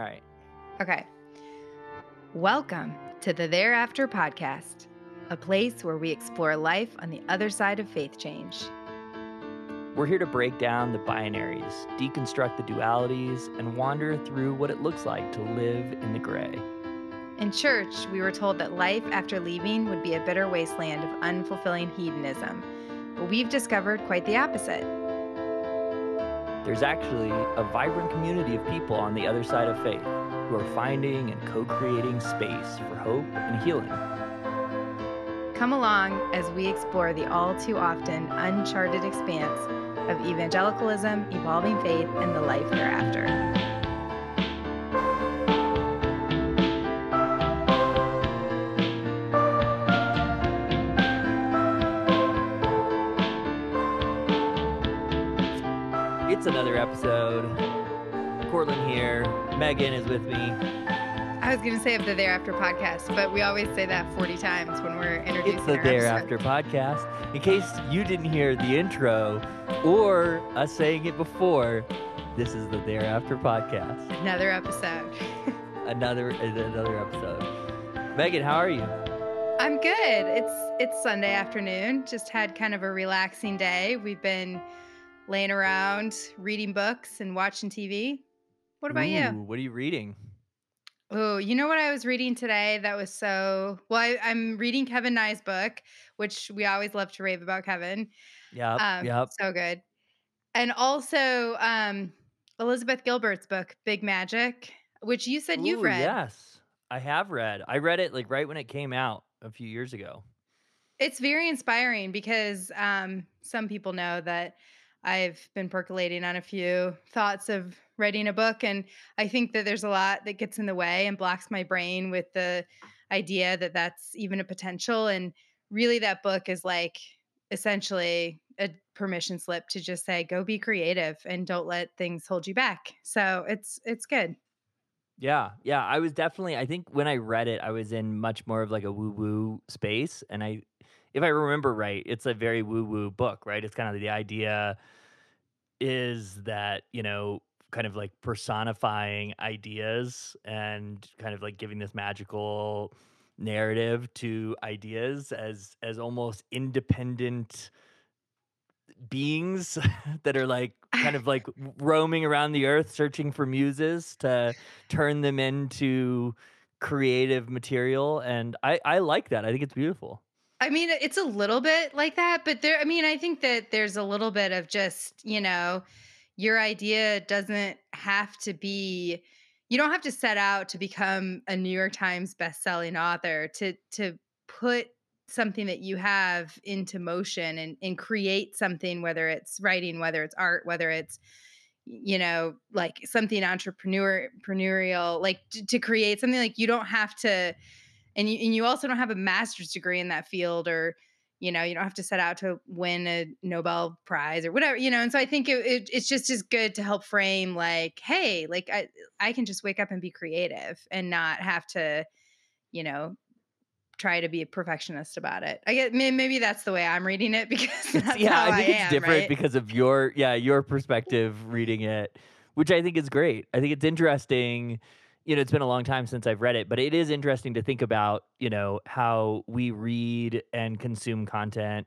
All right. Okay. Welcome to the Thereafter podcast, a place where we explore life on the other side of faith change. We're here to break down the binaries, deconstruct the dualities, and wander through what it looks like to live in the gray. In church, we were told that life after leaving would be a bitter wasteland of unfulfilling hedonism, but we've discovered quite the opposite. There's actually a vibrant community of people on the other side of faith who are finding and co creating space for hope and healing. Come along as we explore the all too often uncharted expanse of evangelicalism, evolving faith, and the life thereafter. Megan is with me. I was going to say of the Thereafter podcast, but we always say that 40 times when we're introducing It's the Thereafter episode. podcast. In case you didn't hear the intro or us saying it before, this is the Thereafter podcast. Another episode. Another uh, another episode. Megan, how are you? I'm good. It's it's Sunday afternoon. Just had kind of a relaxing day. We've been laying around reading books and watching TV. What about Ooh, you? What are you reading? Oh, you know what I was reading today that was so well, I, I'm reading Kevin Nye's book, which we always love to rave about Kevin. Yeah, Um, yep. So good. And also um, Elizabeth Gilbert's book, Big Magic, which you said you've read. Yes, I have read. I read it like right when it came out a few years ago. It's very inspiring because um, some people know that I've been percolating on a few thoughts of writing a book. And I think that there's a lot that gets in the way and blocks my brain with the idea that that's even a potential. And really, that book is like essentially a permission slip to just say, go be creative and don't let things hold you back. So it's, it's good. Yeah, yeah. I was definitely. I think when I read it, I was in much more of like a woo woo space, and I, if I remember right, it's a very woo woo book, right? It's kind of the idea is that you know, kind of like personifying ideas and kind of like giving this magical narrative to ideas as as almost independent beings that are like kind of like roaming around the earth searching for muses to turn them into creative material and i i like that i think it's beautiful. I mean, it's a little bit like that, but there, I mean, I think that there's a little bit of just, you know, your idea doesn't have to be, you don't have to set out to become a New York Times best-selling author to, to put something that you have into motion and, and create something, whether it's writing, whether it's art, whether it's, you know, like something entrepreneur, entrepreneurial, like to, to create something like you don't have to, and you, and you also don't have a master's degree in that field or you know you don't have to set out to win a nobel prize or whatever you know and so i think it, it, it's just as good to help frame like hey like I, I can just wake up and be creative and not have to you know try to be a perfectionist about it i get maybe that's the way i'm reading it because that's yeah i think it's am, different right? because of your yeah your perspective reading it which i think is great i think it's interesting you know it's been a long time since i've read it but it is interesting to think about you know how we read and consume content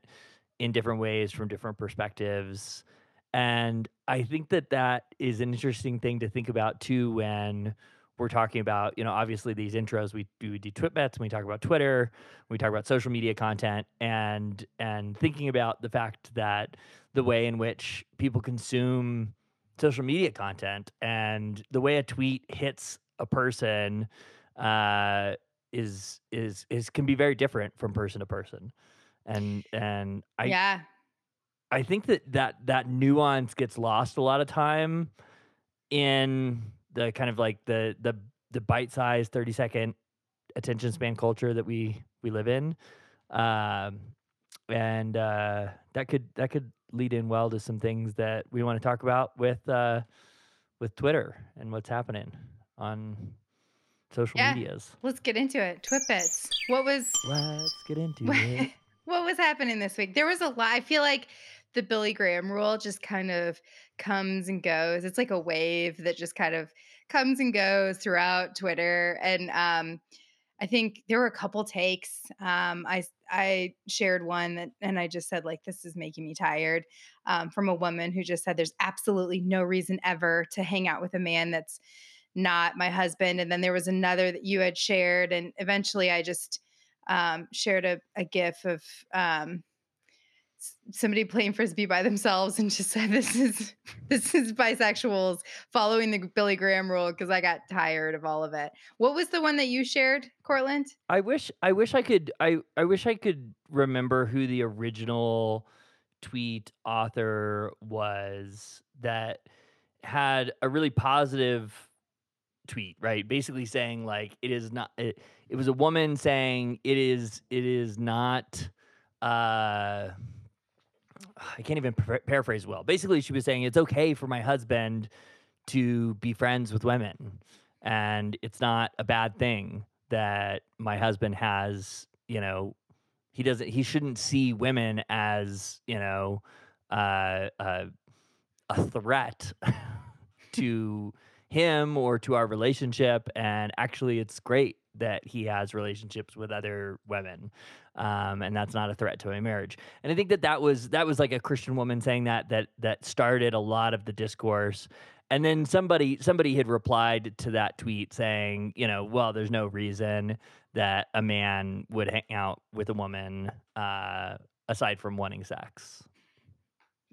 in different ways from different perspectives and i think that that is an interesting thing to think about too when we're talking about you know obviously these intros we do we do twit bits and we talk about twitter we talk about social media content and and thinking about the fact that the way in which people consume social media content and the way a tweet hits a person uh, is is is can be very different from person to person, and and I yeah. I think that that that nuance gets lost a lot of time in the kind of like the the the bite sized thirty second attention span culture that we we live in, um, and uh, that could that could lead in well to some things that we want to talk about with uh, with Twitter and what's happening on social Yeah. medias. let's get into it twit bits what was Let's get into What- it. what was happening this week? There was a lot. I feel like the Billy Graham rule just kind of comes and goes. It's like a wave that just kind of comes and goes throughout Twitter. And um, I think there were a couple takes. Um, I I shared one that, and I just said like, "This is making me tired," um, from a woman who just said, "There's absolutely no reason ever to hang out with a man that's not my husband." And then there was another that you had shared, and eventually I just um, shared a, a GIF of um, somebody playing frisbee by themselves and just said this is this is bisexuals following the Billy Graham rule because I got tired of all of it. What was the one that you shared, Courtland? I wish I wish I could I I wish I could remember who the original tweet author was that had a really positive tweet, right? Basically saying like it is not it, it was a woman saying it is it is not uh I can't even par- paraphrase well. Basically, she was saying it's okay for my husband to be friends with women, and it's not a bad thing that my husband has. You know, he doesn't. He shouldn't see women as you know uh, uh, a threat to him or to our relationship. And actually, it's great that he has relationships with other women um, and that's not a threat to my marriage and i think that that was that was like a christian woman saying that that that started a lot of the discourse and then somebody somebody had replied to that tweet saying you know well there's no reason that a man would hang out with a woman uh, aside from wanting sex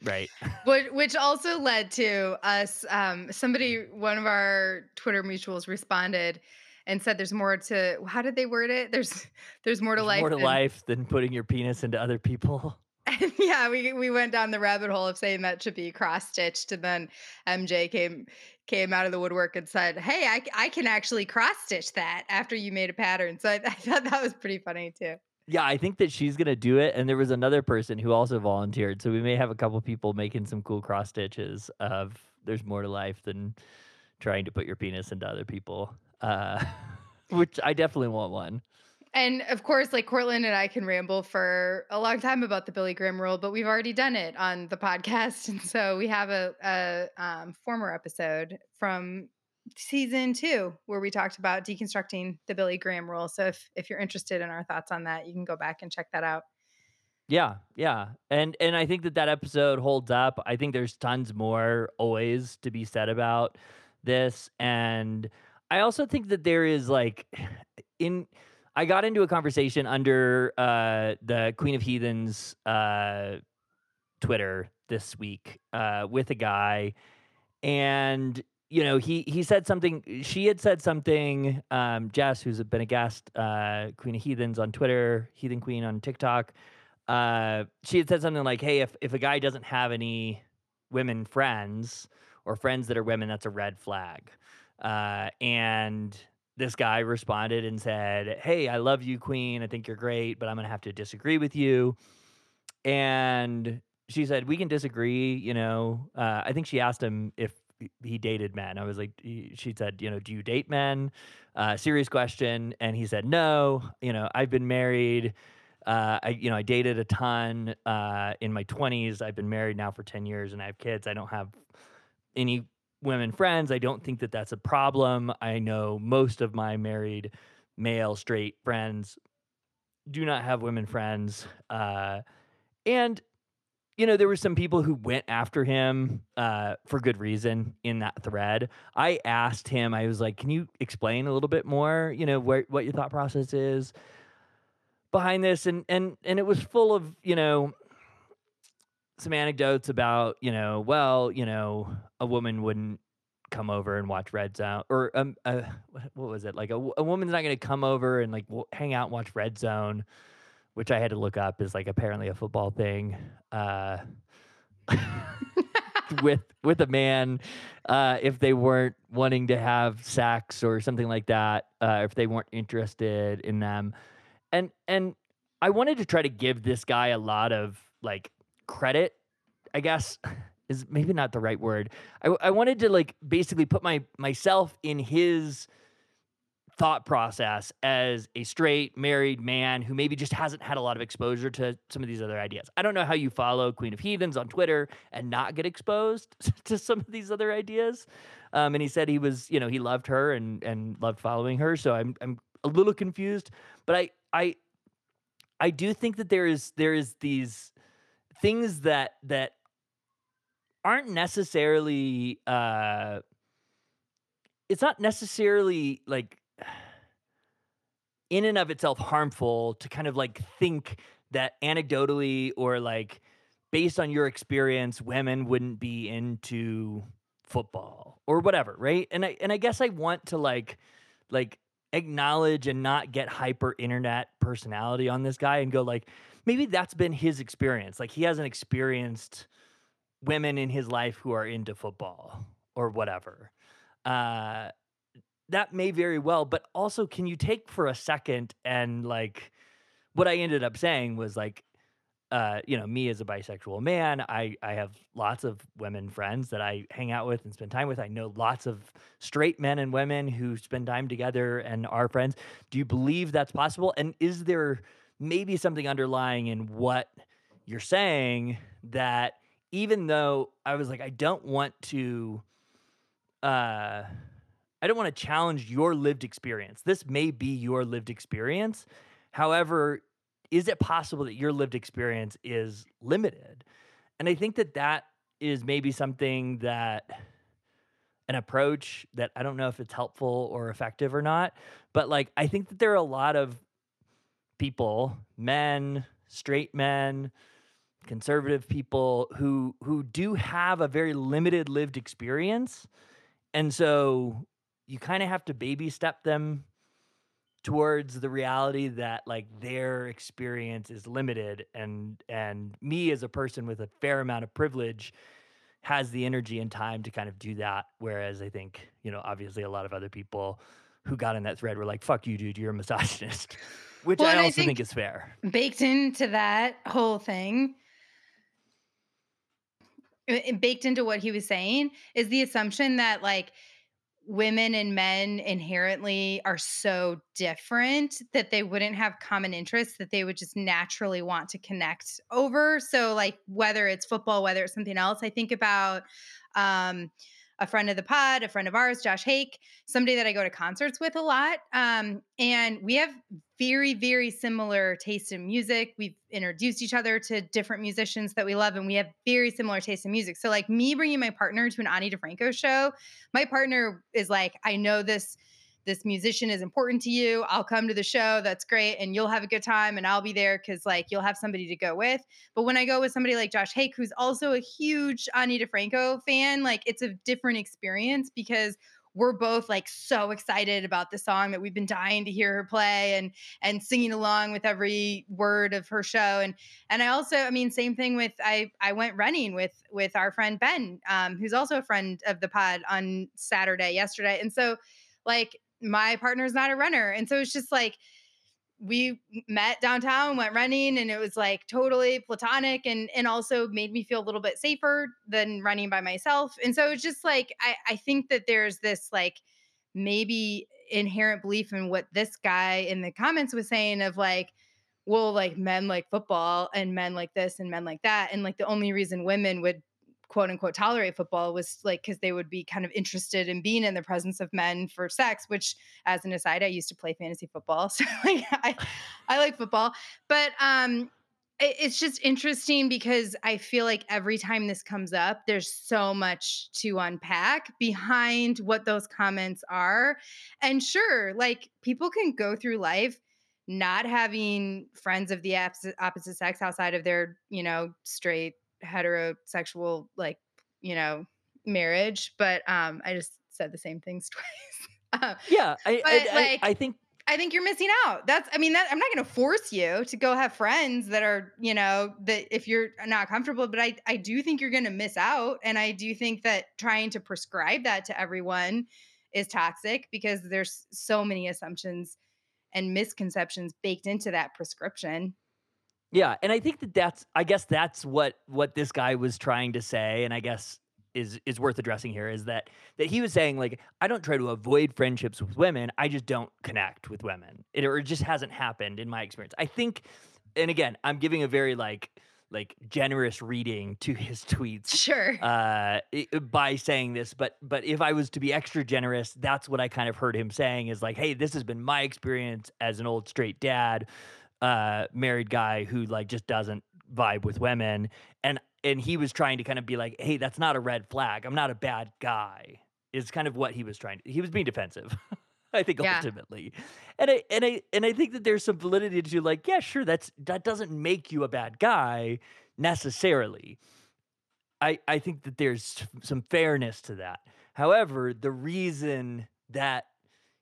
right which, which also led to us um, somebody one of our twitter mutuals responded and said there's more to how did they word it? There's there's more to There's life. more to than, life than putting your penis into other people. yeah, we we went down the rabbit hole of saying that should be cross stitched, and then MJ came came out of the woodwork and said, "Hey, I, I can actually cross stitch that after you made a pattern." So I, I thought that was pretty funny too. Yeah, I think that she's gonna do it, and there was another person who also volunteered, so we may have a couple people making some cool cross stitches of "There's more to life than trying to put your penis into other people." Uh, which I definitely want one. And of course, like Courtland and I can ramble for a long time about the Billy Graham rule, but we've already done it on the podcast. And so we have a, a um, former episode from season two where we talked about deconstructing the Billy Graham rule. So if, if you're interested in our thoughts on that, you can go back and check that out. Yeah, yeah. And and I think that that episode holds up. I think there's tons more always to be said about this and I also think that there is like in I got into a conversation under uh, the Queen of Heathens uh, Twitter this week uh, with a guy, and you know he he said something. She had said something. Um, Jess, who's been a guest, uh, Queen of Heathens on Twitter, Heathen Queen on TikTok. Uh, she had said something like, "Hey, if if a guy doesn't have any women friends or friends that are women, that's a red flag." Uh, and this guy responded and said, Hey, I love you, Queen. I think you're great, but I'm to have to disagree with you. And she said, We can disagree. You know, uh, I think she asked him if he dated men. I was like, She said, You know, do you date men? Uh, serious question. And he said, No, you know, I've been married. Uh, I, you know, I dated a ton uh, in my 20s. I've been married now for 10 years and I have kids. I don't have any women friends. I don't think that that's a problem. I know most of my married male straight friends do not have women friends. Uh, and you know, there were some people who went after him uh, for good reason in that thread. I asked him, I was like, "Can you explain a little bit more? You know, what your thought process is behind this?" And and and it was full of you know some anecdotes about you know well you know a woman wouldn't come over and watch red zone or um uh, what was it like a, a woman's not going to come over and like hang out and watch red zone which i had to look up is like apparently a football thing uh with with a man uh if they weren't wanting to have sex or something like that uh if they weren't interested in them and and i wanted to try to give this guy a lot of like credit, I guess is maybe not the right word. I, I wanted to like basically put my myself in his thought process as a straight married man who maybe just hasn't had a lot of exposure to some of these other ideas. I don't know how you follow Queen of Heathens on Twitter and not get exposed to some of these other ideas. Um, and he said he was, you know, he loved her and and loved following her. So I'm I'm a little confused, but I I I do think that there is there is these things that that aren't necessarily uh it's not necessarily like in and of itself harmful to kind of like think that anecdotally or like based on your experience women wouldn't be into football or whatever right? And i and i guess i want to like like acknowledge and not get hyper internet personality on this guy and go like maybe that's been his experience. Like he hasn't experienced women in his life who are into football or whatever. Uh that may very well, but also can you take for a second and like what I ended up saying was like uh, you know, me as a bisexual man, I I have lots of women friends that I hang out with and spend time with. I know lots of straight men and women who spend time together and are friends. Do you believe that's possible? And is there maybe something underlying in what you're saying that even though I was like I don't want to uh I don't want to challenge your lived experience. This may be your lived experience. However, is it possible that your lived experience is limited? And I think that that is maybe something that an approach that I don't know if it's helpful or effective or not, but like I think that there are a lot of people, men, straight men, conservative people who who do have a very limited lived experience. And so you kind of have to baby step them towards the reality that like their experience is limited and and me as a person with a fair amount of privilege has the energy and time to kind of do that. Whereas i think you know obviously a lot of other people who got in that thread were like fuck you dude you're a misogynist which well, i also I think, think is fair. baked into that whole thing eh, baked into what he was saying is the assumption that like women and men inherently are so different that they wouldn't have common interests that they would just naturally want to connect over. So, like, whether it's football, whether it's something else, I think about um, a friend of the pod, a friend of ours, Josh Hake, somebody that I go to concerts with a lot. Um, and we have very, very similar taste in music. We've introduced each other to different musicians that we love, and we have very similar taste in music. So, like me bringing my partner to an Ani DiFranco show, my partner is like, I know this this musician is important to you. I'll come to the show. That's great. And you'll have a good time and I'll be there because like you'll have somebody to go with. But when I go with somebody like Josh Hake, who's also a huge Ani DiFranco fan, like it's a different experience because we're both like so excited about the song that we've been dying to hear her play and and singing along with every word of her show and and i also i mean same thing with i i went running with with our friend ben um, who's also a friend of the pod on saturday yesterday and so like my partner's not a runner. And so it's just like we met downtown, went running, and it was like totally platonic and and also made me feel a little bit safer than running by myself. And so it's just like I, I think that there's this like maybe inherent belief in what this guy in the comments was saying of like, well, like men like football and men like this and men like that. And like the only reason women would quote unquote tolerate football was like because they would be kind of interested in being in the presence of men for sex which as an aside i used to play fantasy football so like i i like football but um it's just interesting because I feel like every time this comes up, there's so much to unpack behind what those comments are. And sure, like people can go through life not having friends of the opposite sex outside of their, you know, straight heterosexual like you know marriage but um i just said the same things twice uh, yeah I, I, like, I, I think I think you're missing out. That's, I mean, that I'm not going to force you to go have friends that are, you know, that if you're not comfortable, but I, I do think you're going to miss out. And I do think that trying to prescribe that to everyone is toxic because there's so many assumptions and misconceptions baked into that prescription. Yeah, and I think that that's I guess that's what what this guy was trying to say and I guess is is worth addressing here is that that he was saying like I don't try to avoid friendships with women, I just don't connect with women. It or it just hasn't happened in my experience. I think and again, I'm giving a very like like generous reading to his tweets Sure. uh by saying this but but if i was to be extra generous that's what i kind of heard him saying is like hey this has been my experience as an old straight dad uh married guy who like just doesn't vibe with women and and he was trying to kind of be like hey that's not a red flag i'm not a bad guy is kind of what he was trying to he was being defensive I think Yeah. ultimately. And I and I and I think that there's some validity to like, yeah, sure, that's that doesn't make you a bad guy necessarily. I I think that there's some fairness to that. However, the reason that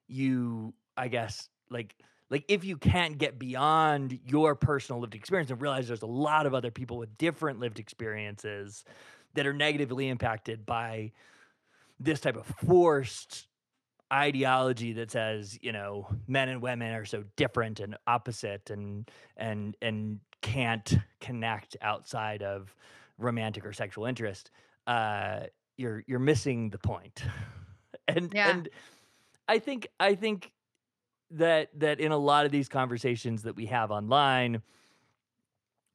you I guess like like if you can't get beyond your personal lived experience and realize there's a lot of other people with different lived experiences that are negatively impacted by this type of forced ideology that says you know men and women are so different and opposite and and and can't connect outside of romantic or sexual interest uh you're you're missing the point and Yeah. and i think i think that that in a lot of these conversations that we have online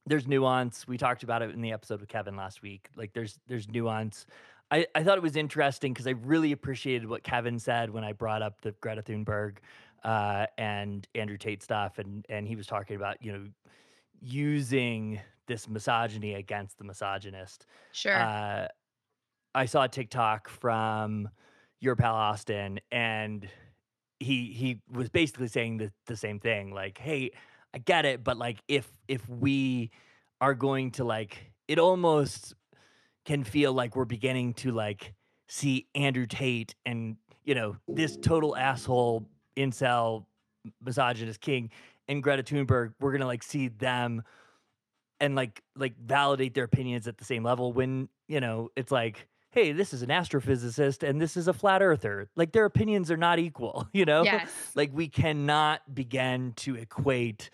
there's nuance we talked about it in the episode with kevin last week like there's there's nuance I, I thought it was interesting because I really appreciated what Kevin said when I brought up the Greta Thunberg uh, and Andrew Tate stuff, and and he was talking about you know using this misogyny against the misogynist. Sure. Uh, I saw a TikTok from your pal Austin, and he he was basically saying the the same thing. Like, hey, I get it, but like if if we are going to like, it almost can feel like we're beginning to like see Andrew Tate and you know this total asshole incel misogynist king and Greta Thunberg. We're gonna like see them and like like validate their opinions at the same level when you know it's like hey this is an astrophysicist and this is a flat earther. Like their opinions are not equal you know? Yes. like we cannot begin to equate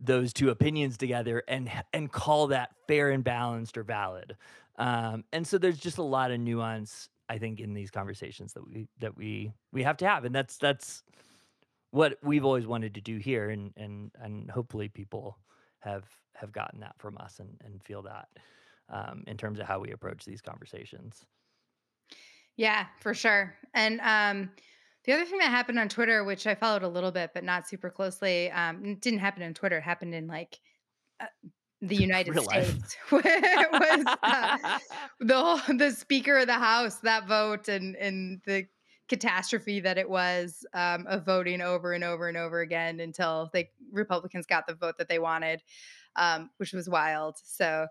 those two opinions together and and call that fair and balanced or valid. Um and so there's just a lot of nuance i think in these conversations that we that we we have to have. And that's that's what we've always wanted to do here. And and and hopefully people have have gotten that from us and and feel that um in terms of how we approach these conversations Yeah, for sure. And um, the other thing that happened on Twitter, which I followed a little bit, but not super closely, um, it didn't happen on Twitter. It happened in like uh, the United Real. States. it was uh, the whole, the Speaker of the House that vote and and the catastrophe that it was um, of voting over and over and over again until the Republicans got the vote that they wanted, um, which was wild. So.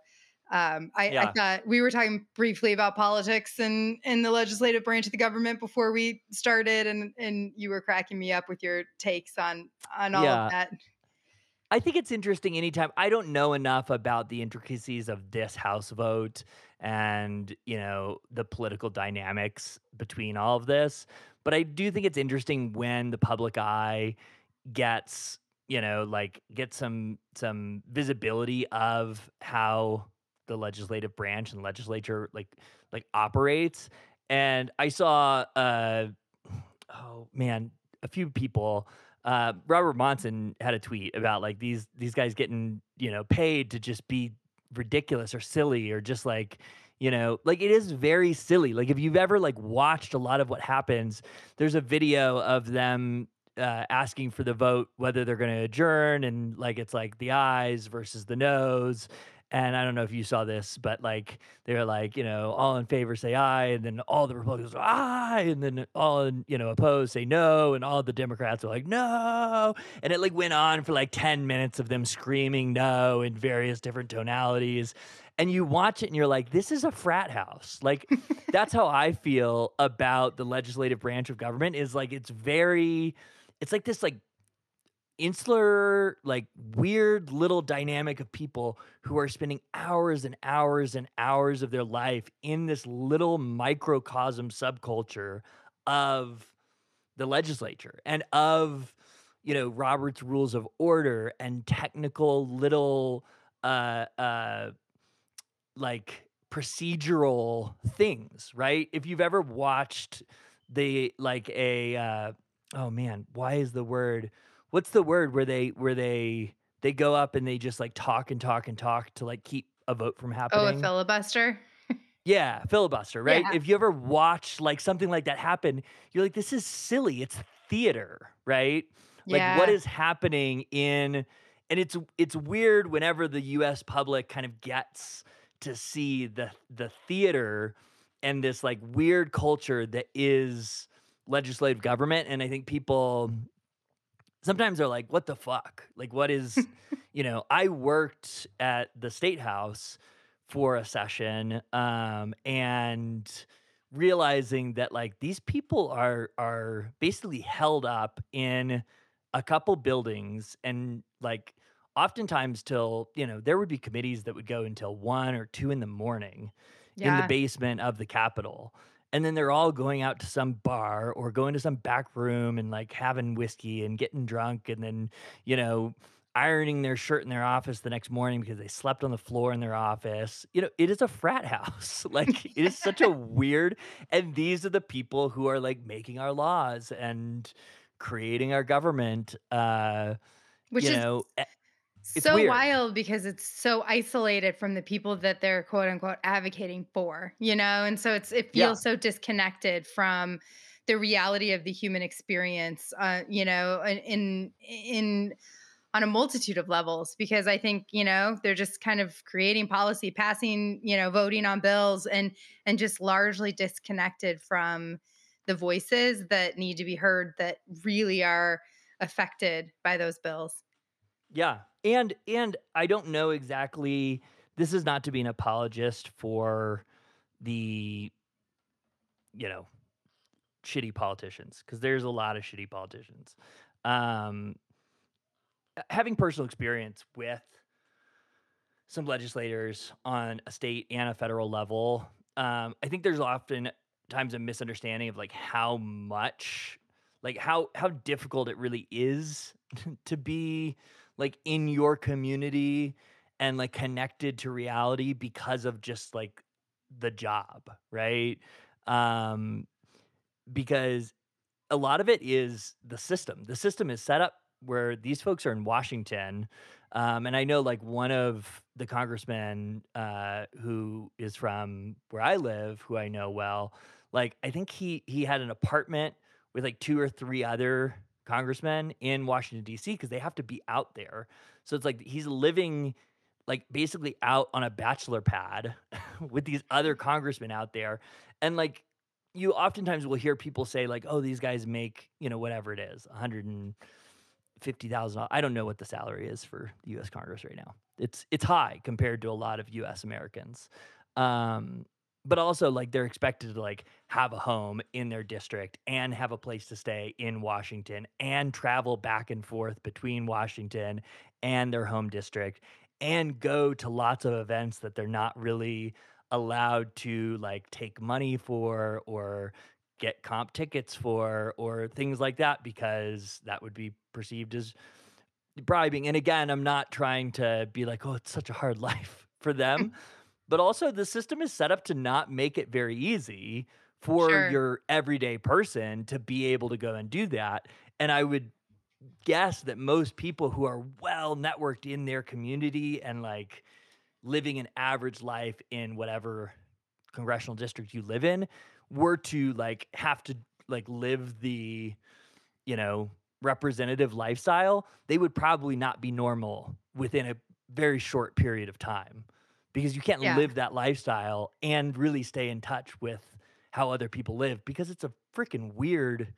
Um, I, I thought we were talking briefly about politics and in the legislative branch of the government before we started, and and you were cracking me up with your takes on on all Yeah. of that. I think it's interesting anytime I don't know enough about the intricacies of this House vote and, you know, the political dynamics between all of this, but I do think it's interesting when the public eye gets, you know, like gets some some visibility of how the legislative branch and legislature like like operates. And I saw uh oh man, a few people uh, Robert Monson had a tweet about like these these guys getting you know paid to just be ridiculous or silly or just like you know like it is very silly. Like if you've ever like watched a lot of what happens, there's a video of them uh, asking for the vote whether they're going to adjourn and like it's like the ayes versus the noes. And I don't know if you saw this, but like they're like, you know, all in favor say aye, and then all the Republicans are aye, and then all in, you know opposed say no, and all the Democrats are like no, and it like went on for like ten minutes of them screaming no in various different tonalities, and you watch it and you're like, this is a frat house. Like that's how I feel about the legislative branch of government. Is like it's very, it's like this like insular, like weird little dynamic of people who are spending hours and hours and hours of their life in this little microcosm subculture of the legislature and of you know Robert's rules of order and technical little uh uh like procedural things, right? If you've ever watched the like a uh, oh man, why is the word? What's the word where they where they they go up and they just like talk and talk and talk to like keep a vote from happening. Oh, a filibuster? Yeah, filibuster, right? Yeah. If you ever watch like something like that happen, you're like, this is silly. It's theater, right? Like what Yeah. is happening in and it's it's weird whenever the US public kind of gets to see the the theater and this like weird culture that is legislative government. And I think people sometimes they're like, what the fuck? Like, what is, you know, I worked at the state house for a session um, and realizing that like these people are are basically held up in a couple buildings and like oftentimes till you know there would be committees that would go until one or two in the morning in the basement of the capitol and then they're all going out to some bar or going to some back room and like having whiskey and getting drunk and then you know ironing their shirt in their office the next morning because they slept on the floor in their office. You know it is a frat house. Like it is such a weird and these are the people who are like making our laws and creating our government uh Which you is know it's so weird wild because it's so isolated from the people that they're quote unquote advocating for, you know? And so it's it yeah feels so disconnected from the reality of the human experience, uh, you know, in in on a multitude of levels because I think, you know, they're just kind of creating policy, passing, you know, voting on bills and and just largely disconnected from the voices that need to be heard that really are affected by those bills. Yeah. And and I don't know exactly this is not to be an apologist for the, you know, shitty politicians because there's a lot of shitty politicians. Um uh, having personal experience with some legislators on a state and a federal level, um, I think there's often times a misunderstanding of like how much, like how how difficult it really is to be like in your community and like connected to reality because of just like the job, right? Um, because a lot of it is the system. The system is set up where these folks are in Washington. Um, and I know like one of the congressmen uh, who is from where I live, who I know well, like I think he he had an apartment with like two or three other congressmen in Washington D.C. because they have to be out there. So it's like he's living like basically out on a bachelor pad with these other congressmen out there, and like you oftentimes will hear people say like, "Oh, these guys make you know whatever it is, one hundred and fifty thousand. I don't know what the salary is for the U.S. Congress right now. It's it's high compared to a lot of U.S. Americans, um, but also like they're expected to like have a home in their district and have a place to stay in Washington and travel back and forth between Washington and their home district and go to lots of events that they're not really allowed to like take money for or get comp tickets for or things like that because that would be perceived as bribing. And again, I'm not trying to be like, oh, it's such a hard life for them. But also, the system is set up to not make it very easy for Sure. your everyday person to be able to go and do that. And I would guess that most people who are well networked in their community and like living an average life in whatever congressional district you live in were to like have to like live the you know representative lifestyle they would probably not be normal within a very short period of time because you can't Yeah. live that lifestyle and really stay in touch with how other people live because it's a freaking weird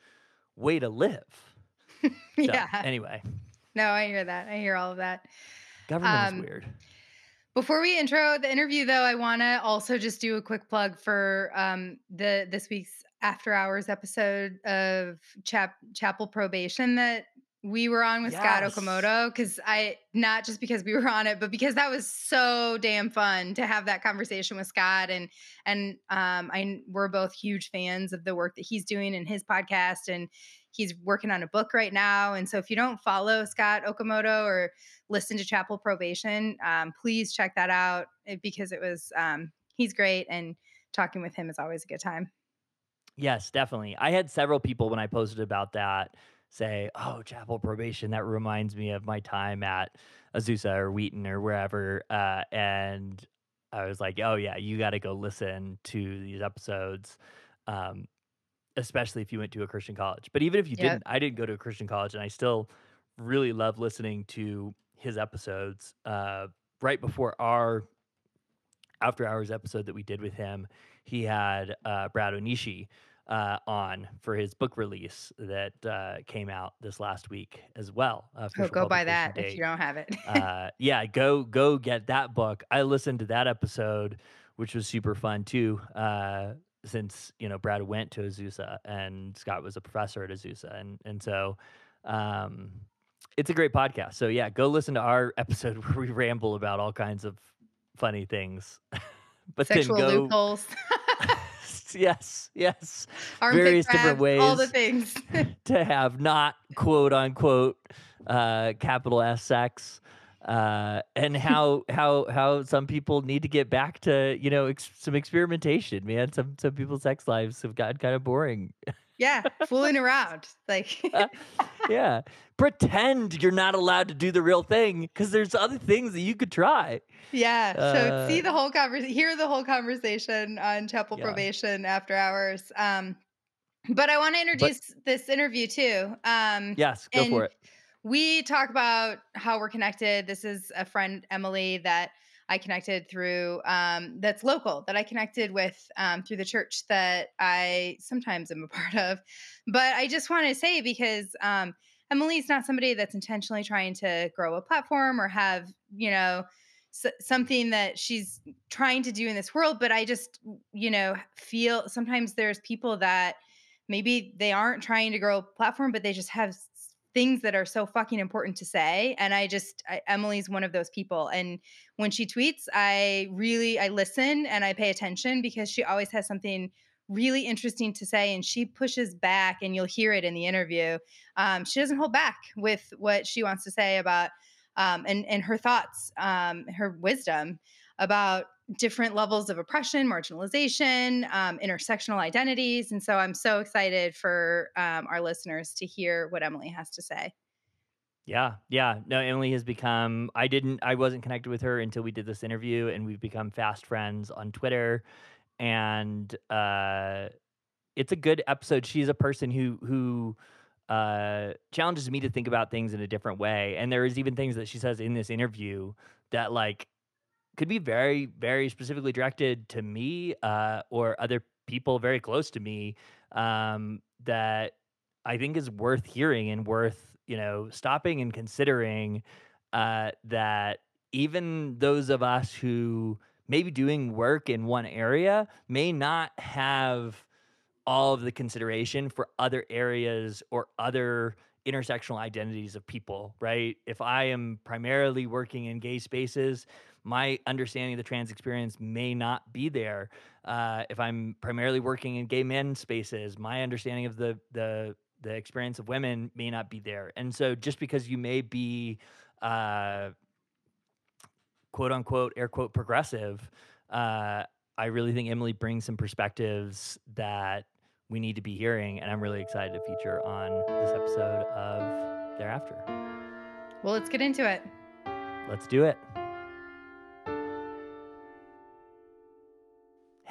way to live so yeah. anyway No, I hear that. I hear all of that. government Um, is weird Before we intro the interview, though, I want to also just do a quick plug for um, the this week's After Hours episode of Chap- Chapel Probation that we were on with Scott Yes. Okamoto. Because I not just because we were on it, but because that was so damn fun to have that conversation with Scott and and um, I we're both huge fans of the work that he's doing in his podcast and. He's working on a book right now. And so if you don't follow Scott Okamoto or listen to Chapel Probation, um, please check that out eh, because it was um, he's great, and talking with him is always a good time. Yes, definitely. I had several people when I posted about that say, "Oh, chapel probation, that reminds me of my time at Azusa or Wheaton or wherever." Uh, and I was like, "Oh yeah, you got to go listen to these episodes." Um, especially if you went to a Christian college. But even if you Yep. didn't, I didn't go to a Christian college, and I still really love listening to his episodes. Uh, right before our after hours episode that we did with him, he had uh, Brad Onishi uh, on for his book release that uh, came out this last week as well. Oh, go buy that if you don't have it. uh yeah go go get that book i listened to that episode which was super fun too uh since you know brad went to azusa and scott was a professor at azusa and and so um it's a great podcast so yeah go listen to our episode where we ramble about all kinds of funny things but Sexual then go loopholes, yes yes armpit various different grabs, all the ways. things. to have not quote unquote uh capital S sex uh and how how how some people need to get back to you know ex- some experimentation man some some people's sex lives have gotten kind of boring yeah, fooling around. Like yeah pretend you're not allowed to do the real thing because there's other things that you could try Yeah. So see Uh, the whole conversation, hear the whole conversation on Chapel Yeah. Probation after hours. Um, but I want to introduce this interview too. Um, yes go for it we talk about how we're connected. This is a friend, Emily, that I connected through, um, that's local, that I connected with um, through the church that I sometimes am a part of. But I just want to say because um, Emily's not somebody that's intentionally trying to grow a platform or have, you know, s- something that she's trying to do in this world. But I just, you know, feel sometimes there's people that maybe they aren't trying to grow a platform, but they just have things that are so fucking important to say. And I just, I, Emily's one of those people. And when she tweets, I really, I listen and I pay attention because she always has something really interesting to say and she pushes back and you'll hear it in the interview um, she doesn't hold back with what she wants to say about um, and and her thoughts um, her wisdom about different levels of oppression marginalization um, intersectional identities and so i'm so excited for um, our listeners to hear what emily has to say Yeah, yeah. No, Emily has become I didn't I wasn't connected with her until we did this interview and we've become fast friends on Twitter and uh it's a good episode. She's a person who who uh challenges me to think about things in a different way and there is even things that she says in this interview that like could be very very specifically directed to me uh or other people very close to me um that I think is worth hearing and worth, you know, stopping and considering uh, that even those of us who may be doing work in one area may not have all of the consideration for other areas or other intersectional identities of people, right? If I am primarily working in gay spaces, my understanding of the trans experience may not be there. Uh, if I'm primarily working in gay men spaces, my understanding of the the the experience of women may not be there. And so, just because you may be uh, quote unquote air quote progressive, uh, I really think Emily brings some perspectives that we need to be hearing, and I'm really excited to feature on this episode of Thereafter. well let's get into it Let's do it.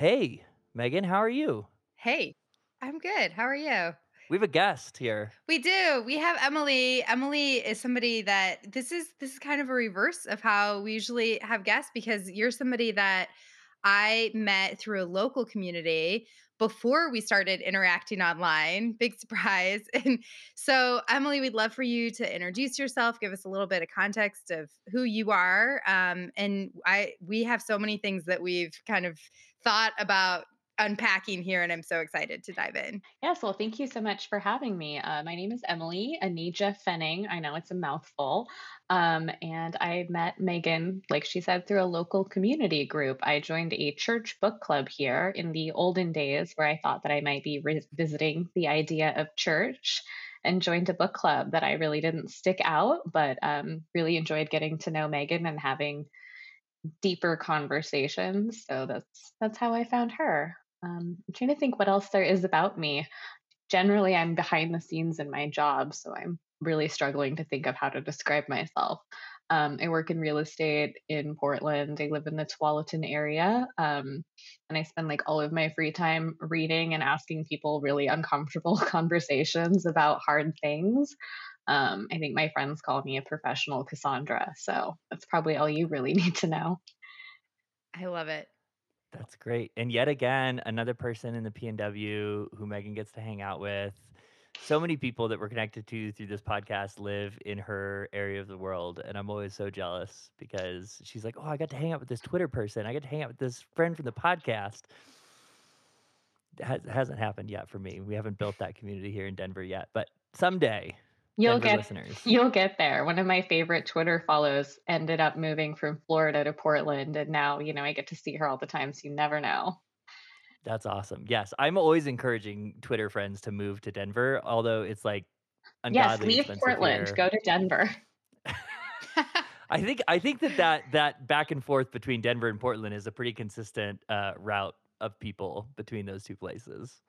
Hey, Megan, how are you? hey i'm good how are you We have a guest here. We do. We have Emily. Emily is somebody that this is this is kind of a reverse of how we usually have guests because you're somebody that I met through a local community before we started interacting online. Big surprise. And so Emily, we'd love for you to introduce yourself, give us a little bit of context of who you are. Um, and I we have so many things that we've kind of thought about unpacking here, and I'm so excited to dive in. Yes, well, thank you so much for having me. Uh, my name is Emily Anija Fenning. I know it's a mouthful. Um, and I met Megan, like she said, through a local community group. I joined a church book club here in the olden days where I thought that I might be revisiting the idea of church and joined a book club that I really didn't stick out, but um, really enjoyed getting to know Megan and having deeper conversations. So that's that's how I found her. Um, I'm trying to think what else there is about me. Generally, I'm behind the scenes in my job, so I'm really struggling to think of how to describe myself. Um, I work in real estate in Portland. I live in the Tualatin area. Um, and I spend like all of my free time reading and asking people really uncomfortable conversations about hard things. Um, I think my friends call me a professional Cassandra. So that's probably all you really need to know. I love it. That's great. And yet again, another person in the PNW who Megan gets to hang out with. So many people that we're connected to through this podcast live in her area of the world and i'm always so jealous because she's like oh i got to hang out with this twitter person. I got to hang out with this friend from the podcast. It has, hasn't happened yet for me. We haven't built that community here in denver yet but someday you'll denver get listeners. you'll get there one of my favorite twitter follows ended up moving from florida to portland and now you know i get to see her all the time so you never know that's awesome. Yes, I'm always encouraging Twitter friends to move to Denver, although it's like ungodly. yes, leave Portland, here. go to Denver. I think I think that, that that back and forth between Denver and Portland is a pretty consistent uh, route of people between those two places.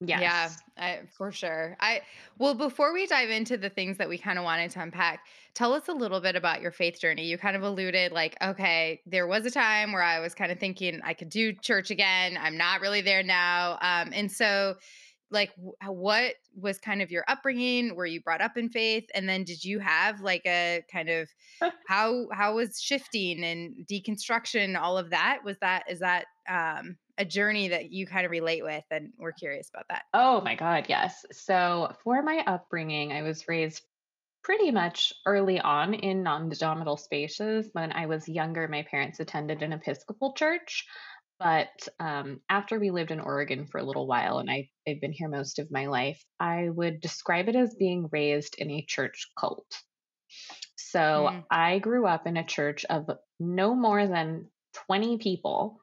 Yes. Yeah, I, for sure. I well, before we dive into the things that we kind of wanted to unpack, tell us a little bit about your faith journey. You kind of alluded like, okay, there was a time where I was kind of thinking I could do church again. I'm not really there now. Um, and so like what was kind of your upbringing were you brought up in faith and then did you have like a kind of how how was shifting and deconstruction all of that was that is that um a journey that you kind of relate with and we're curious about that oh my god yes so for my upbringing i was raised pretty much early on in non-denominational spaces when i was younger my parents attended an episcopal church but um, after we lived in Oregon for a little while, and I, I've been here most of my life, I would describe it as being raised in a church cult. So mm. I grew up in a church of no more than 20 people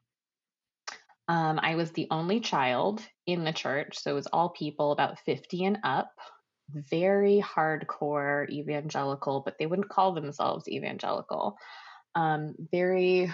um, I was the only child in the church, so it was all people about 50 and up, very hardcore evangelical, but they wouldn't call themselves evangelical. Um, very,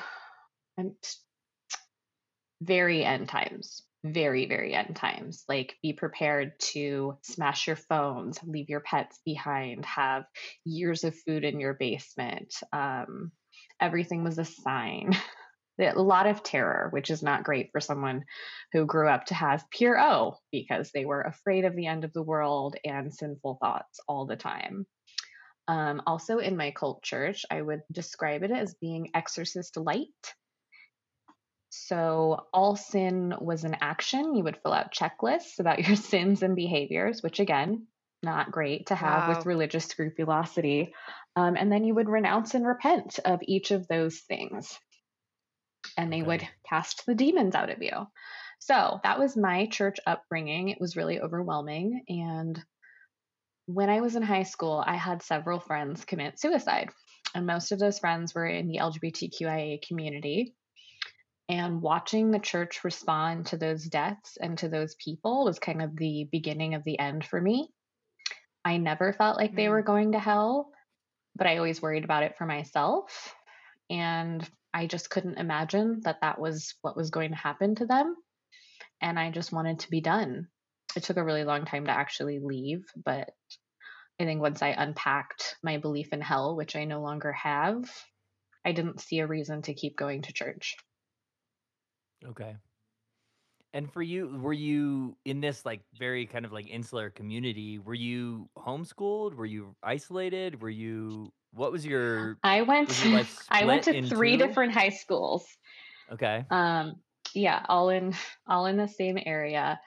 very end times, very, very end times. Like, be prepared to smash your phones, leave your pets behind, have years of food in your basement. Um, everything was a sign. a lot of terror, which is not great for someone who grew up to have pure O because they were afraid of the end of the world and sinful thoughts all the time. Um, also, in my cult church, I would describe it as being exorcist light. So, all sin was an action. You would fill out checklists about your sins and behaviors, which again, not great to have wow. with religious scrupulosity. Um, and then you would renounce and repent of each of those things and they okay. would cast the demons out of you. So that was my church upbringing. It was really overwhelming. And when I was in high school, I had several friends commit suicide. And most of those friends were in the LGBTQIA community. And watching the church respond to those deaths and to those people was kind of the beginning of the end for me. I never felt like they were mm. going to hell, but I always worried about it for myself. And I just couldn't imagine that that was what was going to happen to them. And I just wanted to be done. It took a really long time to actually leave, but I think once I unpacked my belief in hell, which I no longer have, I didn't see a reason to keep going to church. Okay. And for you, were you in this like very kind of like insular community? Were you homeschooled? Were you isolated? Were you what was your? I went. I went to three two? different high schools. Okay. Um. Yeah, all in all in the same area.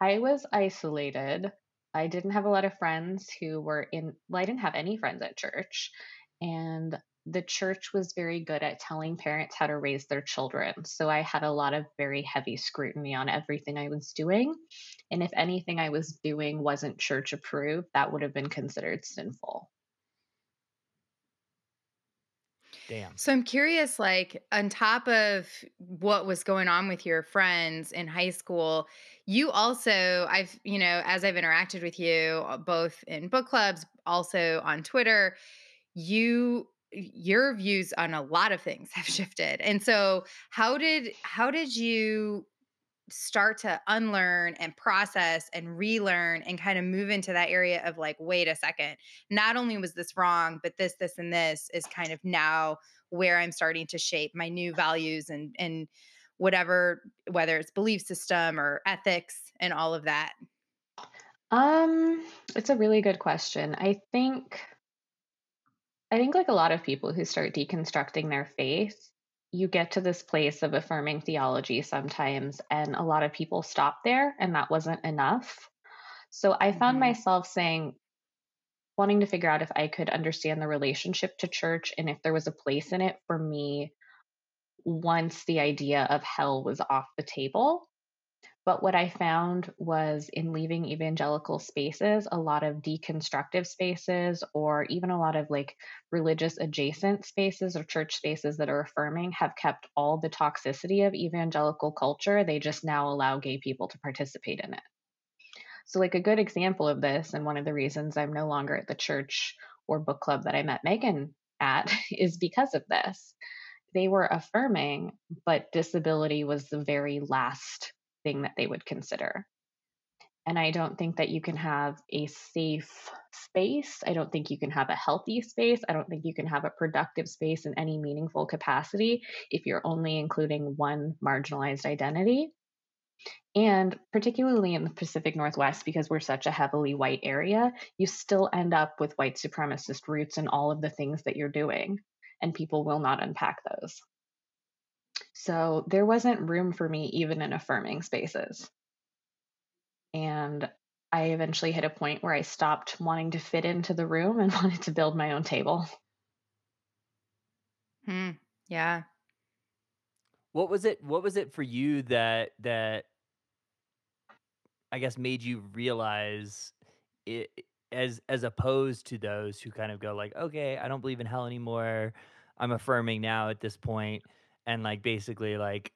I was isolated. I didn't have a lot of friends who were in. Well, I didn't have any friends at church, and the church was very good at telling parents how to raise their children. So I had a lot of very heavy scrutiny on everything I was doing. And if anything I was doing wasn't church approved, that would have been considered sinful. Damn. So I'm curious, like, on top of what was going on with your friends in high school, you also, I've, you know, as I've interacted with you, uh, both in book clubs, also on Twitter, you your views on a lot of things have shifted. And so how did how did you start to unlearn and process and relearn and kind of move into that area of like wait a second not only was this wrong but this this and this is kind of now where i'm starting to shape my new values and and whatever whether it's belief system or ethics and all of that. Um it's a really good question. I think i think like a lot of people who start deconstructing their faith you get to this place of affirming theology sometimes, and a lot of people stop there, and that wasn't enough. So I found mm-hmm. myself saying, wanting to figure out if I could understand the relationship to church and if there was a place in it for me once the idea of hell was off the table. But what I found was in leaving evangelical spaces, a lot of deconstructive spaces, or even a lot of like religious adjacent spaces or church spaces that are affirming, have kept all the toxicity of evangelical culture. They just now allow gay people to participate in it. So, like a good example of this, and one of the reasons I'm no longer at the church or book club that I met Megan at is because of this. They were affirming, but disability was the very last thing that they would consider. And I don't think that you can have a safe space. I don't think you can have a healthy space. I don't think you can have a productive space in any meaningful capacity if you're only including one marginalized identity. And particularly in the Pacific Northwest, because we're such a heavily white area, you still end up with white supremacist roots in all of the things that you're doing. And people will not unpack those. So there wasn't room for me even in affirming spaces. And I eventually hit a point where I stopped wanting to fit into the room and wanted to build my own table. Hmm. Yeah. What was it what was it for you that that I guess made you realize it as as opposed to those who kind of go like, okay, I don't believe in hell anymore. I'm affirming now at this point and like basically like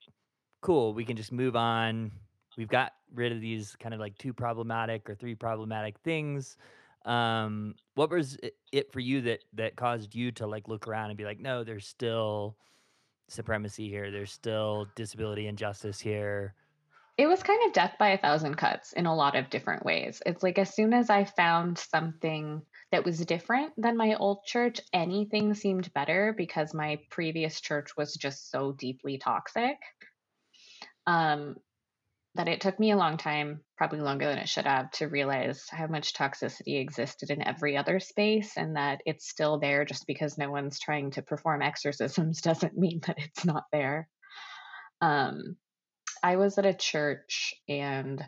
cool we can just move on. We've got rid of these kind of like two problematic or three problematic things. Um what was it for you that that caused you to like look around and be like no there's still supremacy here. There's still disability injustice here. It was kind of death by a thousand cuts in a lot of different ways. It's like as soon as i found something that was different than my old church, anything seemed better because my previous church was just so deeply toxic. Um, that it took me a long time, probably longer than it should have, to realize how much toxicity existed in every other space and that it's still there just because no one's trying to perform exorcisms doesn't mean that it's not there. Um, I was at a church and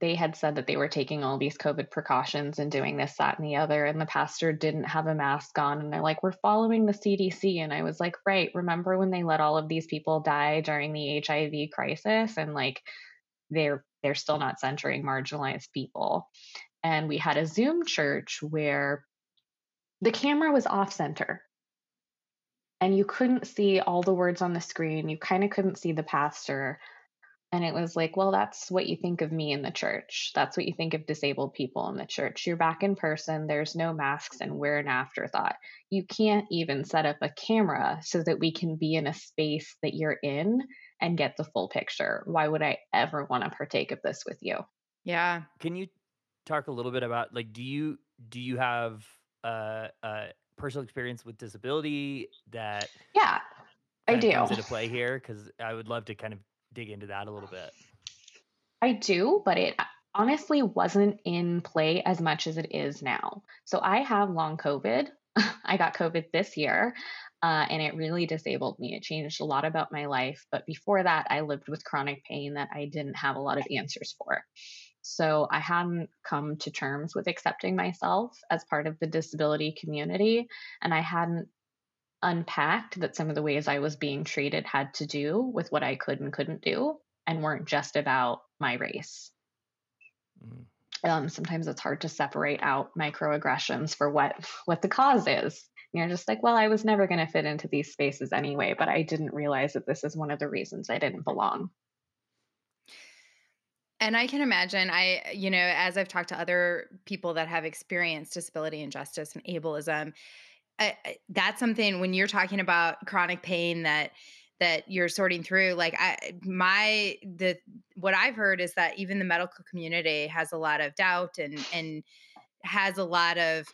they had said that they were taking all these COVID precautions and doing this, that, and the other. And the pastor didn't have a mask on. And they're like, we're following the CDC. And I was like, right. Remember when they let all of these people die during the HIV crisis? And like, they're they're still not centering marginalized people. And we had a Zoom church where the camera was off center and you couldn't see all the words on the screen. You kind of couldn't see the pastor. And it was like, well, that's what you think of me in the church. That's what you think of disabled people in the church. You're back in person, there's no masks, and we're an afterthought. You can't even set up a camera so that we can be in a space that you're in and get the full picture. Why would I ever want to partake of this with you? Yeah. Can you talk a little bit about like do you do you have a, a personal experience with disability that Yeah. I do. Comes into play here because I would love to kind of dig into that a little bit? I do, but it honestly wasn't in play as much as it is now. So I have long COVID. I got COVID this year. Uh, and it really disabled me. It changed a lot about my life. But before that, I lived with chronic pain that I didn't have a lot of answers for. So I hadn't come to terms with accepting myself as part of the disability community. And I hadn't unpacked that some of the ways I was being treated had to do with what I could and couldn't do and weren't just about my race. Mm. Um, sometimes it's hard to separate out microaggressions for what what the cause is. You're just like, well, I was never going to fit into these spaces anyway, but I didn't realize that this is one of the reasons I didn't belong. And I can imagine, I, you know, as I've talked to other people that have experienced disability injustice and ableism, I, that's something when you're talking about chronic pain that that you're sorting through like i my the what i've heard is that even the medical community has a lot of doubt and and has a lot of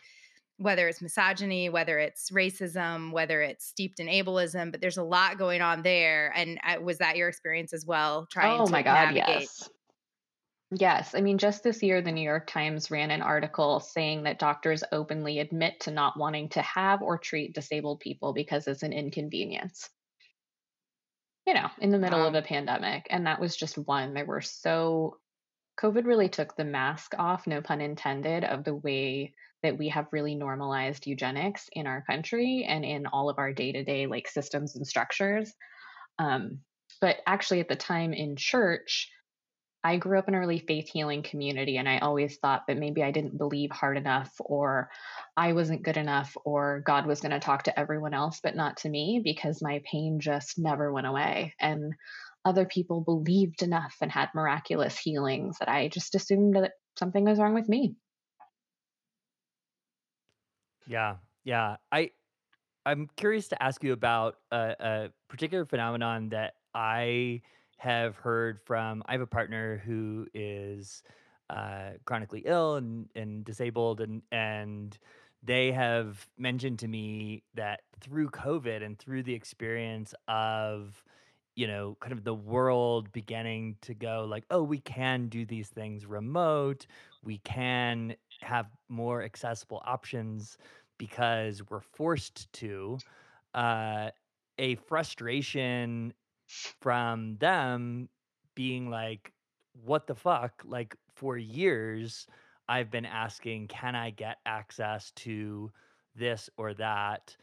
whether it's misogyny whether it's racism whether it's steeped in ableism but there's a lot going on there. And uh, was that your experience as well trying oh to my god navigate yes Yes, I mean, just this year, the New York Times ran an article saying that doctors openly admit to not wanting to have or treat disabled people because it's an inconvenience you know, in the middle of a pandemic. And that was just one. There were so, COVID really took the mask off, no pun intended, of the way that we have really normalized eugenics in our country and in all of our day to day like systems and structures. Um, but actually, at the time in church, I grew up in a really faith healing community, and I always thought that maybe I didn't believe hard enough, or I wasn't good enough, or God was going to talk to everyone else, but not to me because my pain just never went away. And other people believed enough and had miraculous healings that I just assumed that something was wrong with me. Yeah, yeah. I I'm curious to ask you about a, a particular phenomenon that I have heard from. I have a partner who is uh, chronically ill and, and disabled, and and they have mentioned to me that through COVID and through the experience of you know kind of the world beginning to go like oh we can do these things remote we can have more accessible options because we're forced to uh, a frustration from them being like, what the fuck? Like, for years, I've been asking, can I get access to this or that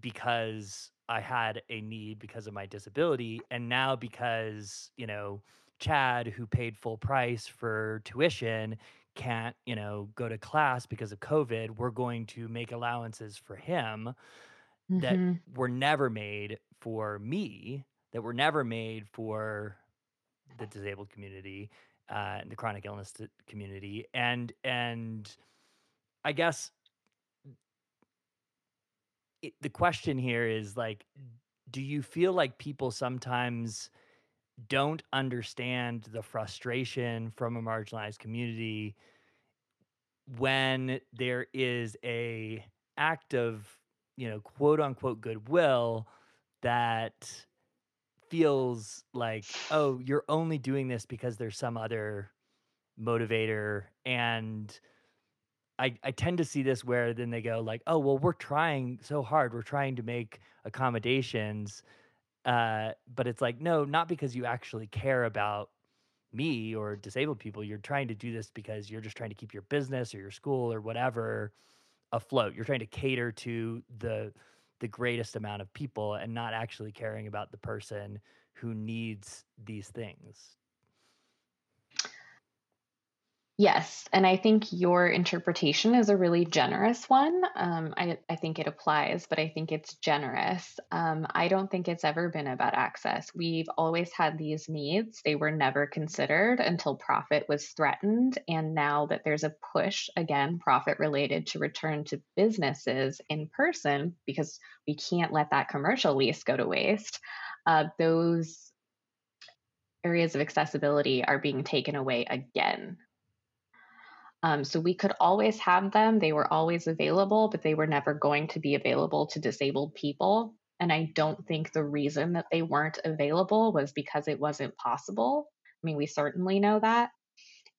because I had a need because of my disability. And now, because, you know, Chad, who paid full price for tuition, can't, you know, go to class because of COVID, we're going to make allowances for him that hmm were never made for me, that were never made for the disabled community, uh, and the chronic illness community, and and I guess it, the question here is like, do you feel like people sometimes don't understand the frustration from a marginalized community when there is a act of you know quote unquote goodwill that feels like oh you're only doing this because there's some other motivator and I, I tend to see this where then they go like oh well we're trying so hard we're trying to make accommodations uh, but it's like no not because you actually care about me or disabled people you're trying to do this because you're just trying to keep your business or your school or whatever afloat. You're trying to cater to the the greatest amount of people and not actually caring about the person who needs these things Yes, and I think your interpretation is a really generous one. Um, I, I think it applies, but I think it's generous. Um, I don't think it's ever been about access. We've always had these needs. They were never considered until profit was threatened. And now that there's a push, again, profit related to return to businesses in person, because we can't let that commercial lease go to waste, uh, those areas of accessibility are being taken away again um, so we could always have them. They were always available, but they were never going to be available to disabled people. And I don't think the reason that they weren't available was because it wasn't possible. I mean, we certainly know that.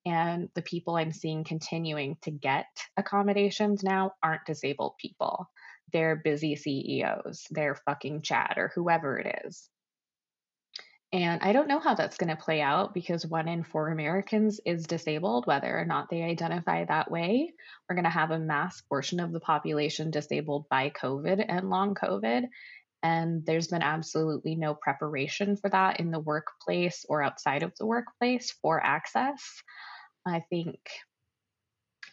And the people I'm seeing continuing to get accommodations now aren't disabled people. They're busy CEOs. They're fucking Chad or whoever it is. And I don't know how that's going to play out because one in four Americans is disabled, whether or not they identify that way. We're going to have a mass portion of the population disabled by COVID and long COVID. And there's been absolutely no preparation for that in the workplace or outside of the workplace for access. I think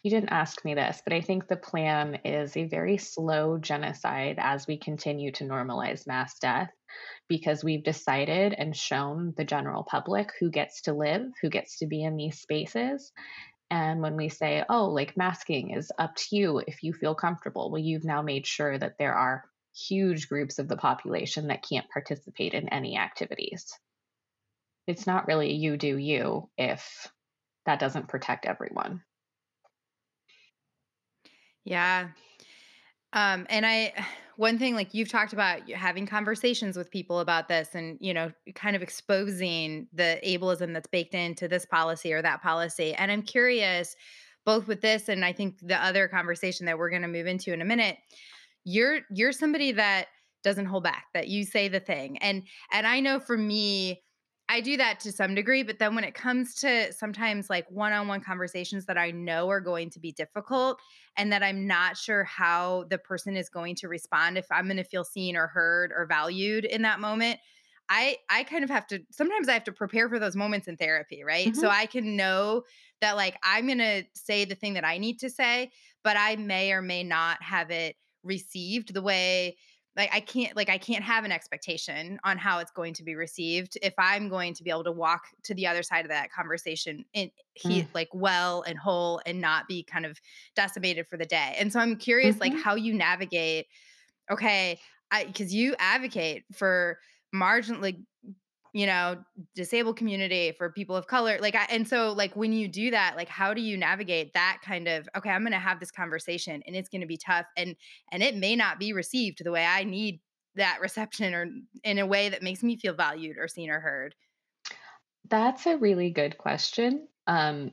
you didn't ask me this, but I think the plan is a very slow genocide as we continue to normalize mass death because we've decided and shown the general public who gets to live, who gets to be in these spaces. And when we say, oh, like masking is up to you if you feel comfortable, well, you've now made sure that there are huge groups of the population that can't participate in any activities. It's not really you do you if that doesn't protect everyone. Yeah. Um, and I, one thing like you've talked about having conversations with people about this and, you know, kind of exposing the ableism that's baked into this policy or that policy. And I'm curious, both with this and I think the other conversation that we're going to move into in a minute, you're you're somebody that doesn't hold back, that you say the thing. And and I know for me, I do that to some degree, but then when it comes to sometimes like one on one conversations that I know are going to be difficult and that I'm not sure how the person is going to respond, if I'm going to feel seen or heard or valued in that moment, I I kind of have to sometimes I have to prepare for those moments in therapy, right? Mm-hmm. So I can know that like I'm going to say the thing that I need to say, but I may or may not have it received the way like I can't like I can't have an expectation on how it's going to be received if I'm going to be able to walk to the other side of that conversation and he mm. like well and whole and not be kind of decimated for the day. And so I'm curious mm-hmm. like how you navigate okay, I cuz you advocate for margin like you know disabled community for people of color like I, and so like when you do that like how do you navigate that kind of okay i'm going to have this conversation and it's going to be tough and and it may not be received the way i need that reception or in a way that makes me feel valued or seen or heard that's a really good question um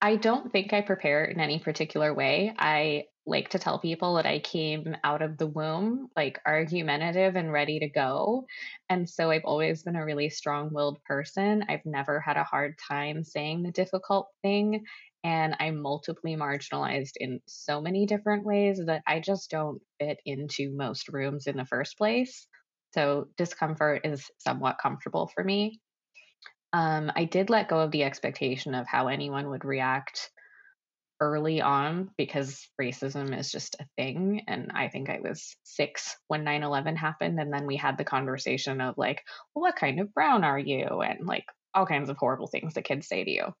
I don't think I prepare in any particular way. I like to tell people that I came out of the womb like argumentative and ready to go. And so I've always been a really strong willed person. I've never had a hard time saying the difficult thing. And I'm multiply marginalized in so many different ways that I just don't fit into most rooms in the first place. So discomfort is somewhat comfortable for me. Um, I did let go of the expectation of how anyone would react early on because racism is just a thing. And I think I was six when 9 11 happened. And then we had the conversation of, like, well, what kind of brown are you? And like all kinds of horrible things that kids say to you.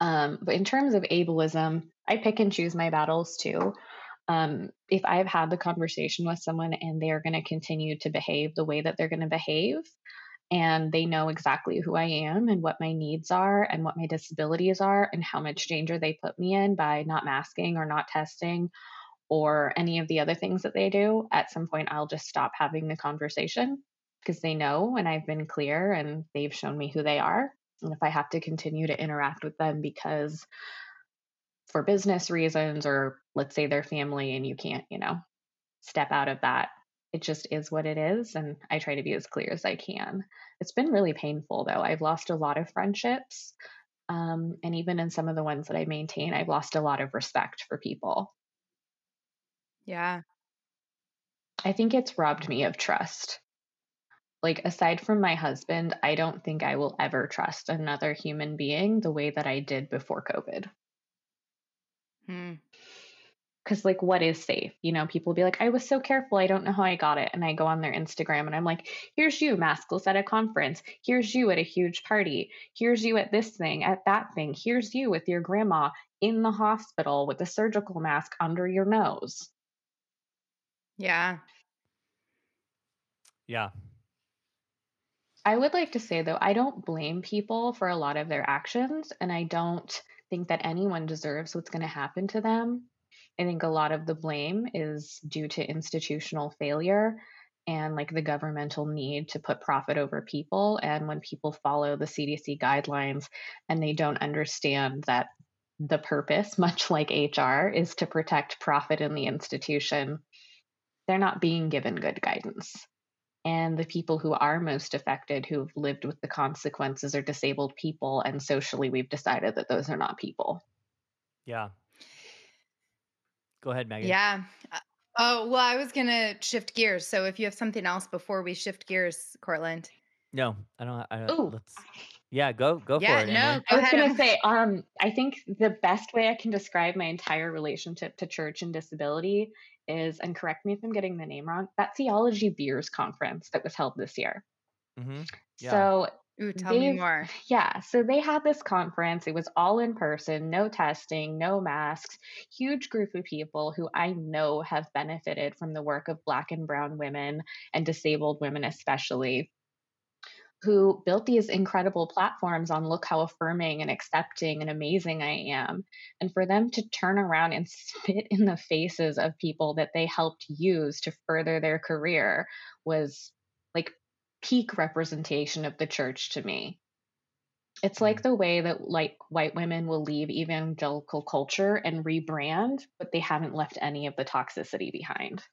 Um, but in terms of ableism, I pick and choose my battles too. Um, if I've had the conversation with someone and they're going to continue to behave the way that they're going to behave, and they know exactly who I am and what my needs are and what my disabilities are and how much danger they put me in by not masking or not testing or any of the other things that they do, at some point I'll just stop having the conversation because they know and I've been clear and they've shown me who they are. And if I have to continue to interact with them because for business reasons or let's say their family and you can't, you know, step out of that it just is what it is. And I try to be as clear as I can. It's been really painful, though. I've lost a lot of friendships. Um, and even in some of the ones that I maintain, I've lost a lot of respect for people. Yeah. I think it's robbed me of trust. Like, aside from my husband, I don't think I will ever trust another human being the way that I did before COVID. Hmm because like what is safe? You know people be like i was so careful i don't know how i got it. And i go on their instagram and i'm like here's you maskless at a conference. Here's you at a huge party. Here's you at this thing at that thing. Here's you with your grandma in the hospital with a surgical mask under your nose. Yeah. Yeah. I would like to say though i don't blame people for a lot of their actions and i don't think that anyone deserves what's going to happen to them I think a lot of the blame is due to institutional failure and like the governmental need to put profit over people. And when people follow the CDC guidelines and they don't understand that the purpose, much like HR, is to protect profit in the institution, they're not being given good guidance. And the people who are most affected, who've lived with the consequences, are disabled people. And socially, we've decided that those are not people. Yeah, Go ahead, Megan. Yeah. Uh, oh, well, I was going to shift gears. So if you have something else before we shift gears, Cortland. No, I don't. I don't let's, yeah, go go yeah, for it. No, I was going to say, um, I think the best way I can describe my entire relationship to church and disability is, and correct me if I'm getting the name wrong, that Theology Beers conference that was held this year. Mm-hmm. Yeah. So Ooh, tell me They've more. yeah, so they had this conference. It was all in person, no testing, no masks. Huge group of people who I know have benefited from the work of Black and Brown women and disabled women, especially, who built these incredible platforms on look how affirming and accepting and amazing I am. And for them to turn around and spit in the faces of people that they helped use to further their career was like peak representation of the church to me. It's like Mm. the way that like white women will leave evangelical culture and rebrand, but they haven't left any of the toxicity behind.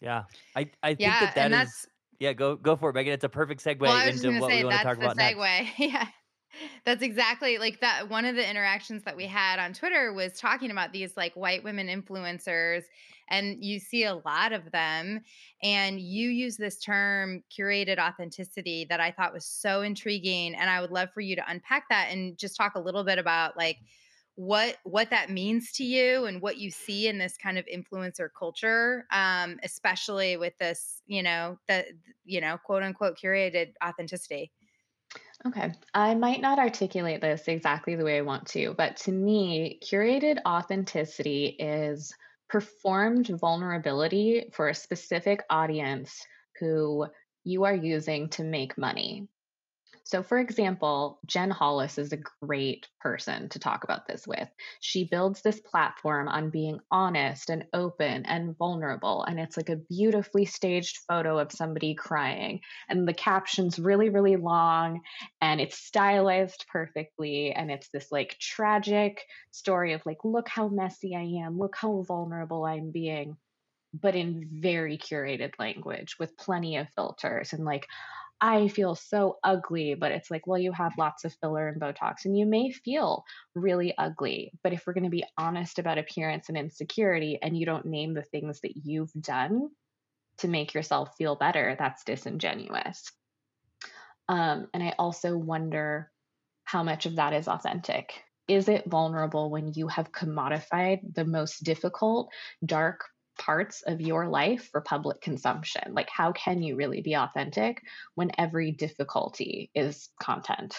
Yeah. I I think Yeah, that that that's yeah, go go for it, Megan. It's a perfect segue well, I was just into gonna what we want to talk the about next. Yeah. That's exactly like that. One of the interactions that we had on Twitter was talking about these like white women influencers, and you see a lot of them. And you use this term curated authenticity that I thought was so intriguing. And I would love for you to unpack that and just talk a little bit about like what what that means to you and what you see in this kind of influencer culture um especially with this you know the you know quote unquote curated authenticity Okay. I might not articulate this exactly the way I want to, but to me, curated authenticity is performed vulnerability for a specific audience who you are using to make money. So, for example, Jen Hollis is a great person to talk about this with. She builds this platform on being honest and open and vulnerable. And it's like a beautifully staged photo of somebody crying. And the caption's really, really long and it's stylized perfectly. And it's this like tragic story of like, look how messy I am, look how vulnerable I'm being but in very curated language with plenty of filters and like I feel so ugly, but it's like, well, you have lots of filler and Botox, and you may feel really ugly. But if we're going to be honest about appearance and insecurity, and you don't name the things that you've done to make yourself feel better, that's disingenuous. Um, and I also wonder how much of that is authentic. Is it vulnerable when you have commodified the most difficult, dark parts of your life for public consumption? Like, how can you really be authentic when every difficulty is content?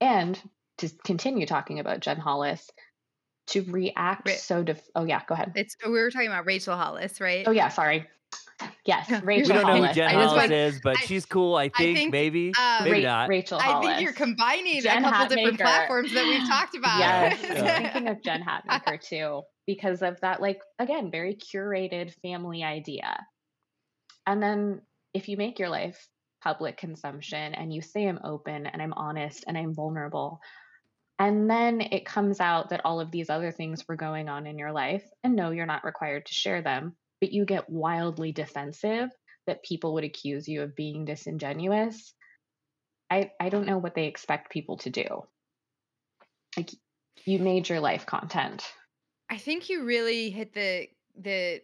And to continue talking about Jen Hollis, to react Ra- so def- oh yeah go ahead it's we were talking about rachel hollis right oh yeah sorry yes No, you're We rachel don't know who hollis Jen I Hollis want- is, but I- she's cool. I think, think, maybe, um, maybe Ra- not. rachel i think you're combining Jen a couple different platforms that we've talked about Yes, Yeah. I'm thinking of Jen Hatmaker too, because of that, like, again, very curated family idea. And then if you make your life public consumption and you say I'm open and I'm honest and I'm vulnerable, and then it comes out that all of these other things were going on in your life, and no, you're not required to share them, but you get wildly defensive that people would accuse you of being disingenuous. I, I don't know what they expect people to do. Like, you made your life content. I think you really hit the the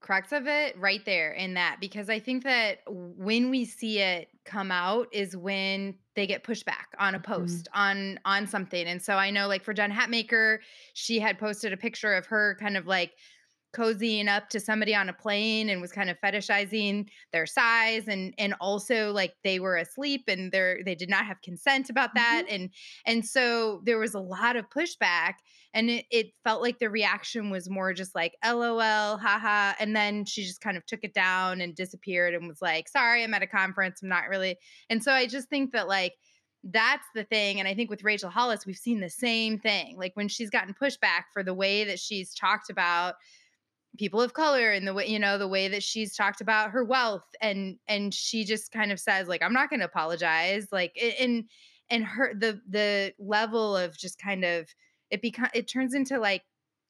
crux of it right there in that because I think that when we see it come out is when they get pushback on a Mhm. post on on something. And so I know like for Jen Hatmaker, she had posted a picture of her kind of like cozying up to somebody on a plane and was kind of fetishizing their size and and also like they were asleep and they they did not have consent about that mm-hmm. and and so there was a lot of pushback and it, it felt like the reaction was more just like lol haha and then she just kind of took it down and disappeared and was like sorry i'm at a conference i'm not really and so i just think that like that's the thing and i think with rachel hollis we've seen the same thing like when she's gotten pushback for the way that she's talked about people of color and the way you know the way that she's talked about her wealth and and she just kind of says like i'm not going to apologize like and and her the the level of just kind of it become it turns into like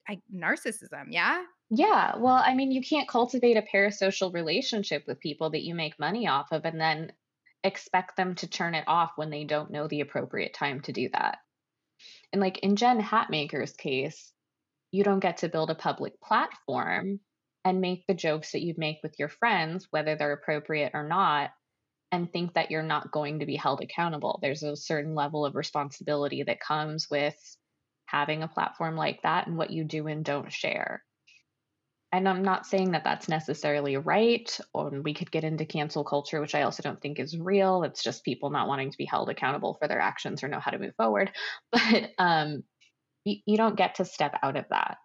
I, narcissism yeah Yeah, well, I mean, you can't cultivate a parasocial relationship with people that you make money off of and then expect them to turn it off when they don't know the appropriate time to do that. And like in Jen Hatmaker's case, you don't get to build a public platform and make the jokes that you'd make with your friends, whether they're appropriate or not, and think that you're not going to be held accountable. There's a certain level of responsibility that comes with having a platform like that and what you do and don't share. and I'm not saying that that's necessarily right, or we could get into cancel culture, which I also don't think is real. It's just people not wanting to be held accountable for their actions or know how to move forward. But um, you, you don't get to step out of that.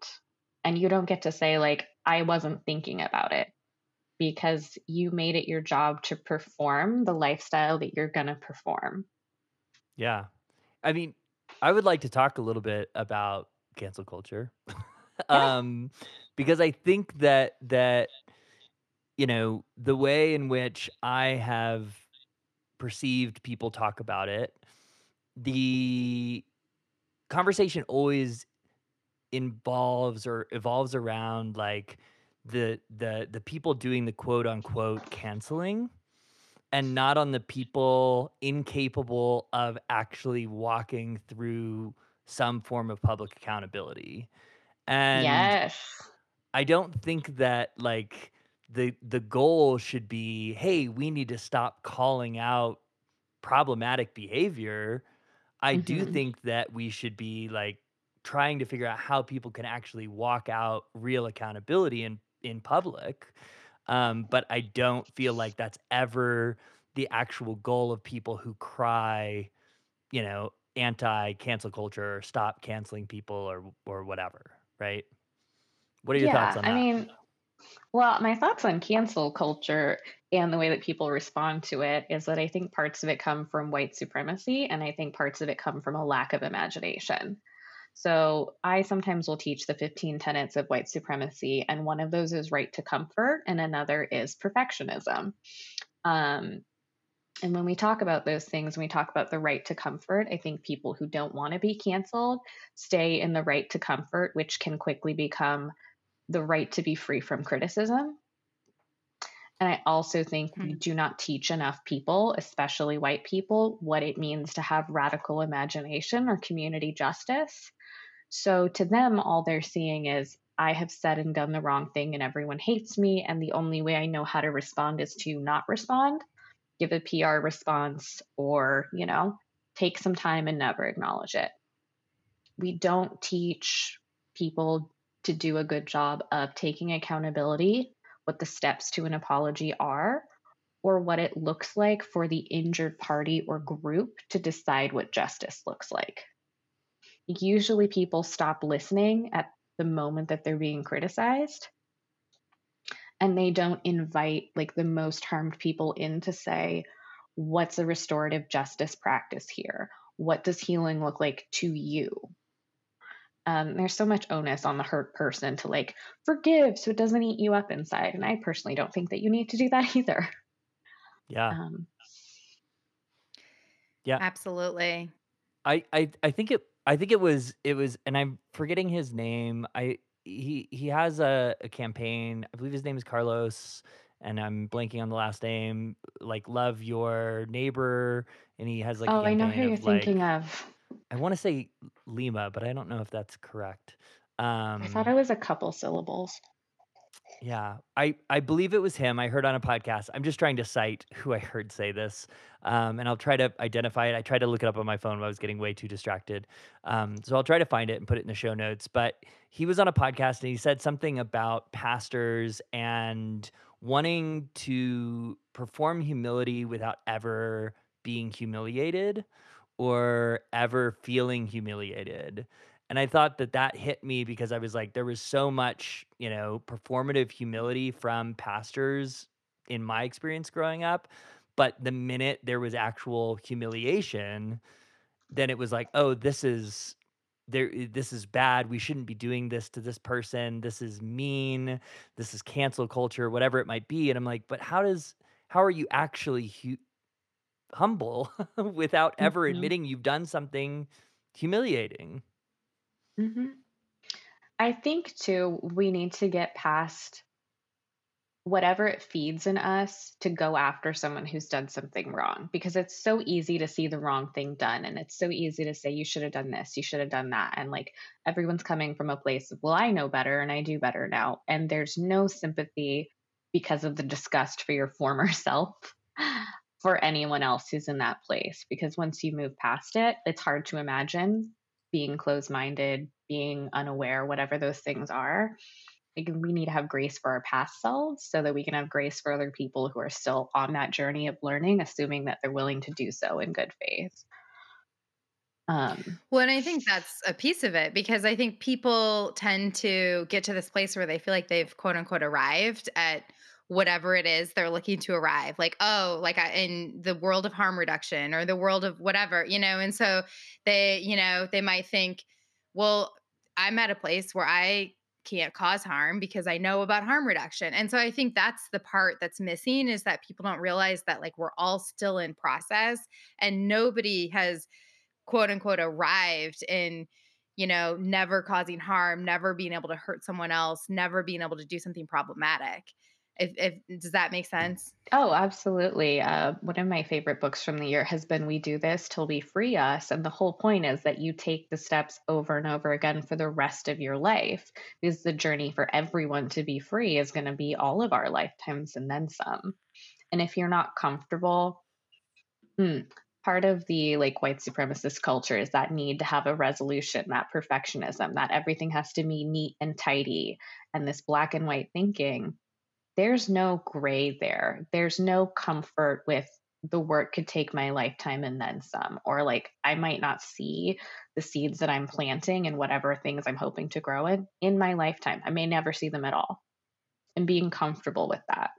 And you don't get to say, like, I wasn't thinking about it because you made it your job to perform the lifestyle that you're going to perform. Yeah. I mean, I would like to talk a little bit about cancel culture. Yeah. um because I think that that you know, the way in which I have perceived people talk about it, the conversation always involves or evolves around like the the the people doing the quote unquote canceling and not on the people incapable of actually walking through some form of public accountability. And Yes. I don't think that like the the goal should be, hey, we need to stop calling out problematic behavior. I do hmm think that we should be like trying to figure out how people can actually walk out real accountability in in public. Um, but I don't feel like that's ever the actual goal of people who cry, you know, anti cancel culture or stop canceling people or or whatever, right? What are your thoughts Yeah. on I that? mean, well, my thoughts on cancel culture and the way that people respond to it is that I think parts of it come from white supremacy, and I think parts of it come from a lack of imagination. So I sometimes will teach the 15 tenets of white supremacy, and one of those is right to comfort, and another is perfectionism. Um, and when we talk about those things, when we talk about the right to comfort, I think people who don't want to be canceled stay in the right to comfort, which can quickly become the right to be free from criticism. And I also think we Hmm. do not teach enough people, especially white people, what it means to have radical imagination or community justice. So to them, all they're seeing is, I have said and done the wrong thing and everyone hates me. And the only way I know how to respond is to not respond, give a PR response, or, you know, take some time and never acknowledge it. We don't teach people to do a good job of taking accountability, what the steps to an apology are, or what it looks like for the injured party or group to decide what justice looks like. Usually, people stop listening at the moment that they're being criticized and they don't invite like the most harmed people in to say, what's a restorative justice practice here? What does healing look like to you? Um, there's so much onus on the hurt person to like forgive so it doesn't eat you up inside. And I personally don't think that you need to do that either. Yeah. Um, Yeah. Absolutely. I, I I think it I think it was it was and I'm forgetting his name. I he he has a, a campaign. I believe his name is Carlos and I'm blanking on the last name. Like love your neighbor and he has like oh, I know who you're of thinking of. I want to say Lima, but I don't know if that's correct. Um, I thought Um it was a couple syllables. Yeah, I I believe it was him. I heard on a podcast. I'm just trying to cite who I heard say this, um, and I'll try to identify it. I tried to look it up on my phone, but I was getting way too distracted. Um, so I'll try to find it and put it in the show notes. But he was on a podcast and he said something about pastors and wanting to perform humility without ever being humiliated or ever feeling humiliated. And I thought that that hit me because I was like, there was so much, you know, performative humility from pastors in my experience growing up. But the minute there was actual humiliation, then it was like, oh, this is there this is bad. We shouldn't be doing this to this person. This is mean. This is cancel culture, whatever it might be. And I'm like, but how does how are you actually hu- humble without ever hmm admitting you've done something humiliating? hmm I think too, we need to get past whatever it feeds in us to go after someone who's done something wrong because it's so easy to see the wrong thing done and it's so easy to say you should have done this you should have done that and like everyone's coming from a place of well i know better and i do better now and there's no sympathy because of the disgust for your former self for anyone else who's in that place because once you move past it it's hard to imagine being closed minded being unaware whatever those things are like we need to have grace for our past selves so that we can have grace for other people who are still on that journey of learning, assuming that they're willing to do so in good faith. Um, well, and I think that's a piece of it because I think people tend to get to this place where they feel like they've quote unquote arrived at whatever it is they're looking to arrive like oh like I, in the world of harm reduction or the world of whatever you know and so they you know they might think well i'm at a place where i can't cause harm because i know about harm reduction and so i think that's the part that's missing is that people don't realize that like we're all still in process and nobody has quote unquote arrived in you know never causing harm never being able to hurt someone else never being able to do something problematic if, if does that make sense? Oh, absolutely. Uh, one of my favorite books from the year has been "We Do This Till We Free Us," and the whole point is that you take the steps over and over again for the rest of your life, because the journey for everyone to be free is going to be all of our lifetimes and then some. And if you're not comfortable, hmm, part of the like white supremacist culture is that need to have a resolution, that perfectionism, that everything has to be neat and tidy, and this black and white thinking there's no gray there. There's no comfort with the work could take my lifetime and then some, or like I might not see the seeds that I'm planting and whatever things I'm hoping to grow in in my lifetime. I may never see them at all. And being comfortable with that.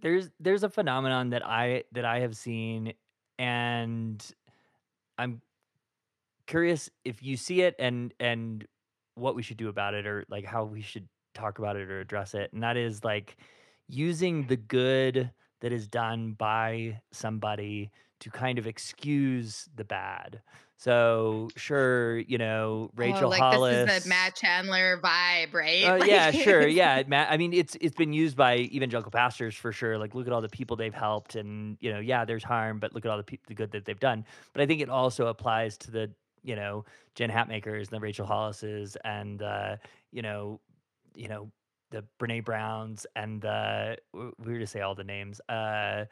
There's there's a phenomenon that I that I have seen and I'm curious if you see it and and what we should do about it or like how we should talk about it or address it. And that is like using the good that is done by somebody to kind of excuse the bad. So sure, you know Rachel oh, like Hollis. This is the Matt Chandler vibe, right? Uh, like, yeah, sure, yeah. Matt, I mean, it's it's been used by evangelical pastors for sure. Like, look at all the people they've helped, and you know, yeah, there's harm, but look at all the pe- the good that they've done. But I think it also applies to the you know Jen Hatmakers and the Rachel Hollises, and uh, you know, you know the Brene Browns and the we were to say all the names. Uh,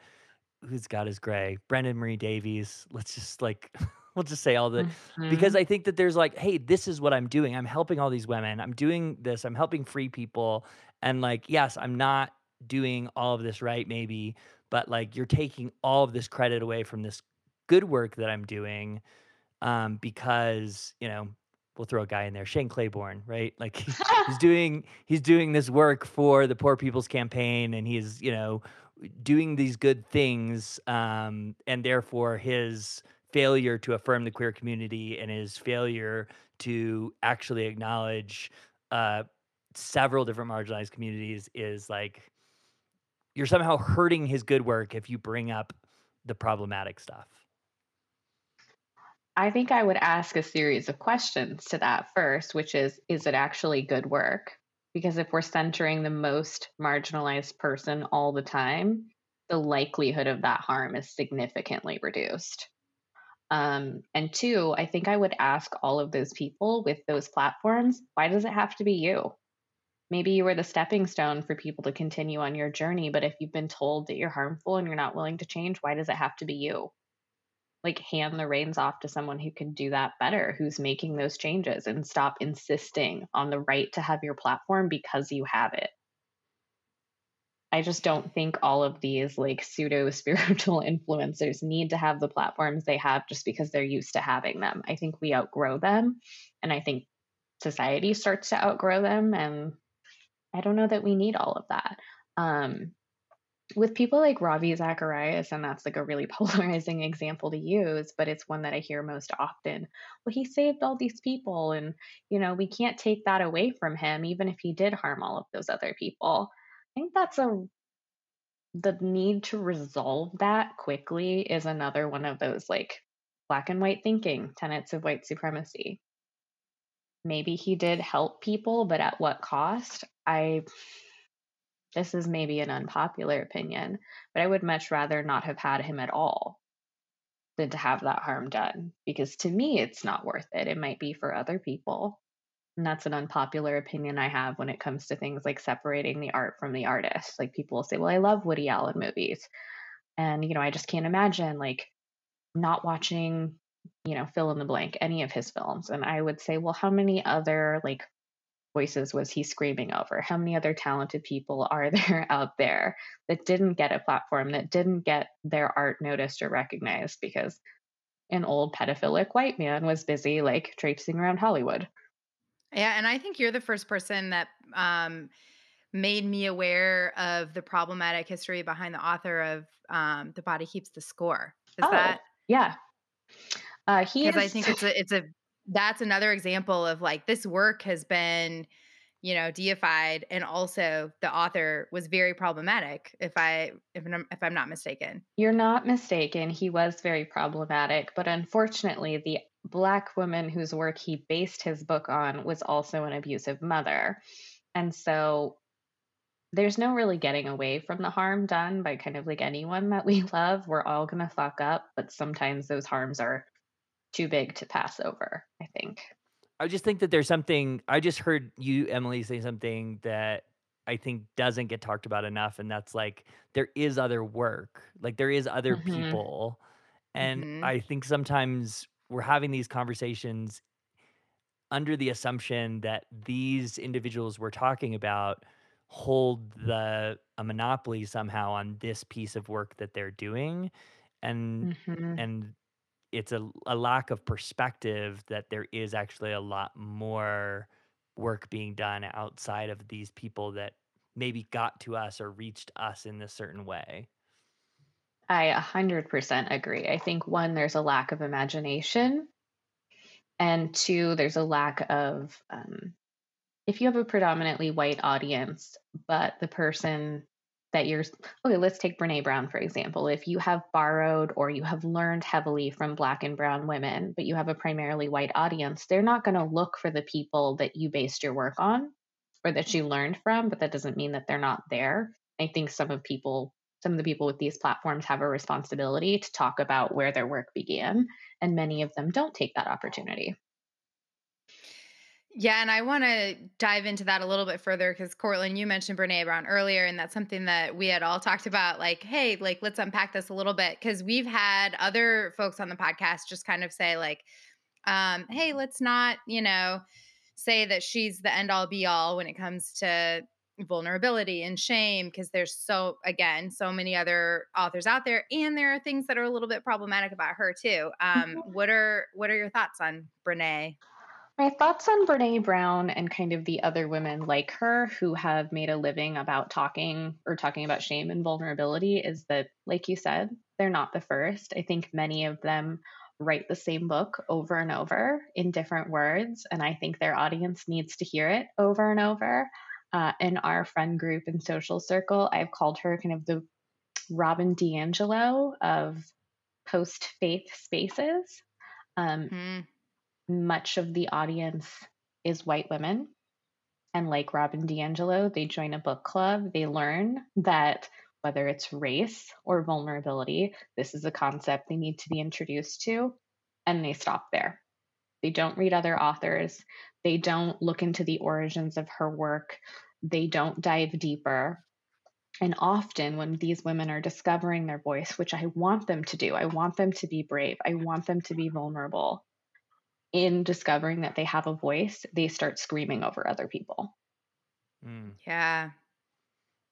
who's got his gray? Brenda Marie Davies. Let's just like we'll just say all the mm-hmm. because I think that there's like, hey, this is what I'm doing. I'm helping all these women. I'm doing this. I'm helping free people. And like, yes, I'm not doing all of this right, maybe, but like you're taking all of this credit away from this good work that I'm doing um, because you know we'll throw a guy in there, Shane Claiborne, right? Like he's doing he's doing this work for the Poor People's Campaign, and he's you know doing these good things, um, and therefore his failure to affirm the queer community and his failure to actually acknowledge uh, several different marginalized communities is like you're somehow hurting his good work if you bring up the problematic stuff. I think I would ask a series of questions to that first, which is Is it actually good work? Because if we're centering the most marginalized person all the time, the likelihood of that harm is significantly reduced. Um, and two, I think I would ask all of those people with those platforms why does it have to be you? Maybe you were the stepping stone for people to continue on your journey, but if you've been told that you're harmful and you're not willing to change, why does it have to be you? Like hand the reins off to someone who can do that better, who's making those changes and stop insisting on the right to have your platform because you have it. I just don't think all of these like pseudo spiritual influencers need to have the platforms they have just because they're used to having them. I think we outgrow them and I think society starts to outgrow them and I don't know that we need all of that. Um, with people like Ravi Zacharias, and that's like a really polarizing example to use, but it's one that I hear most often. Well, he saved all these people, and you know, we can't take that away from him, even if he did harm all of those other people. I think that's a the need to resolve that quickly is another one of those like black and white thinking tenets of white supremacy. Maybe he did help people, but at what cost? I this is maybe an unpopular opinion, but I would much rather not have had him at all than to have that harm done because to me, it's not worth it. It might be for other people. And that's an unpopular opinion I have when it comes to things like separating the art from the artist. Like people will say, well, I love Woody Allen movies. And, you know, I just can't imagine like not watching, you know, fill in the blank, any of his films. And I would say, well, how many other like voices was he screaming over? How many other talented people are there out there that didn't get a platform, that didn't get their art noticed or recognized because an old pedophilic white man was busy like traipsing around Hollywood? Yeah, and I think you're the first person that um, made me aware of the problematic history behind the author of um, "The Body Keeps the Score." Is oh, that yeah? Uh, he because I think it's a it's a that's another example of like this work has been you know deified and also the author was very problematic if i if I'm, if I'm not mistaken. You're not mistaken he was very problematic but unfortunately the black woman whose work he based his book on was also an abusive mother. And so there's no really getting away from the harm done by kind of like anyone that we love. We're all going to fuck up but sometimes those harms are too big to pass over, I think. I just think that there's something I just heard you, Emily, say something that I think doesn't get talked about enough. And that's like there is other work. Like there is other Mm-hmm. people. And Mhm. I think sometimes we're having these conversations under the assumption that these individuals we're talking about hold the a monopoly somehow on this piece of work that they're doing and hmm and it's a, a lack of perspective that there is actually a lot more work being done outside of these people that maybe got to us or reached us in this certain way. I 100% agree. I think one, there's a lack of imagination. And two, there's a lack of, um, if you have a predominantly white audience, but the person that you're, okay, let's take Brene Brown, for example. If you have borrowed or you have learned heavily from Black and Brown women, but you have a primarily white audience, they're not going to look for the people that you based your work on or that you learned from, but that doesn't mean that they're not there. I think some of people some of the people with these platforms have a responsibility to talk about where their work began, and many of them don't take that opportunity. Yeah, and I want to dive into that a little bit further because Courtland, you mentioned Brene Brown earlier, and that's something that we had all talked about. Like, hey, like let's unpack this a little bit because we've had other folks on the podcast just kind of say, like, um, hey, let's not, you know, say that she's the end all be all when it comes to vulnerability and shame because there's so again so many other authors out there and there are things that are a little bit problematic about her too um what are what are your thoughts on brene My thoughts on Brene Brown and kind of the other women like her who have made a living about talking or talking about shame and vulnerability is that, like you said, they're not the first. I think many of them write the same book over and over in different words, and I think their audience needs to hear it over and over. Uh, in our friend group and social circle, I've called her kind of the Robin DiAngelo of post faith spaces. Um, Hmm. Much of the audience is white women. And like Robin DiAngelo, they join a book club. They learn that whether it's race or vulnerability, this is a concept they need to be introduced to, and they stop there. They don't read other authors. They don't look into the origins of her work. They don't dive deeper. And often, when these women are discovering their voice, which I want them to do, I want them to be brave, I want them to be vulnerable, in discovering that they have a voice, they start screaming over other people. Mm, yeah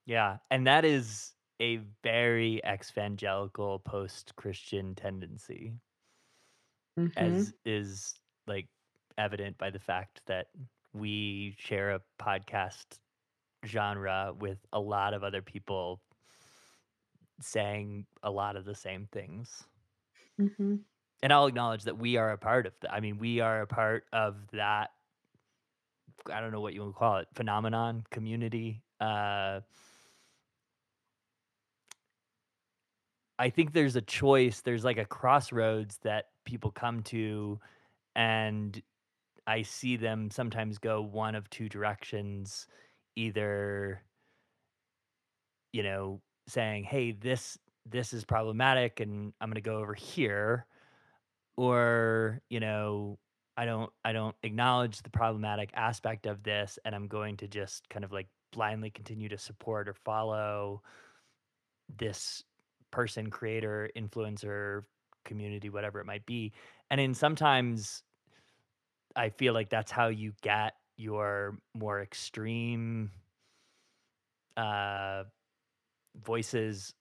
yeah. And that is a very evangelical post Christian tendency, Mhm. as is like evident by the fact that we share a podcast genre with a lot of other people saying a lot of the same things. Mhm. And I'll acknowledge that we are a part of that. I mean, we are a part of that. I don't know what you would call it, phenomenon, community. Uh, I think there's a choice. There's like a crossroads that people come to, and I see them sometimes go one of two directions. Either, you know, saying, "Hey, this this is problematic, and I'm going to go over here," or you know, I don't I don't acknowledge the problematic aspect of this, and I'm going to just kind of like blindly continue to support or follow this person, creator, influencer, community, whatever it might be. And in sometimes I feel like that's how you get your more extreme uh, voices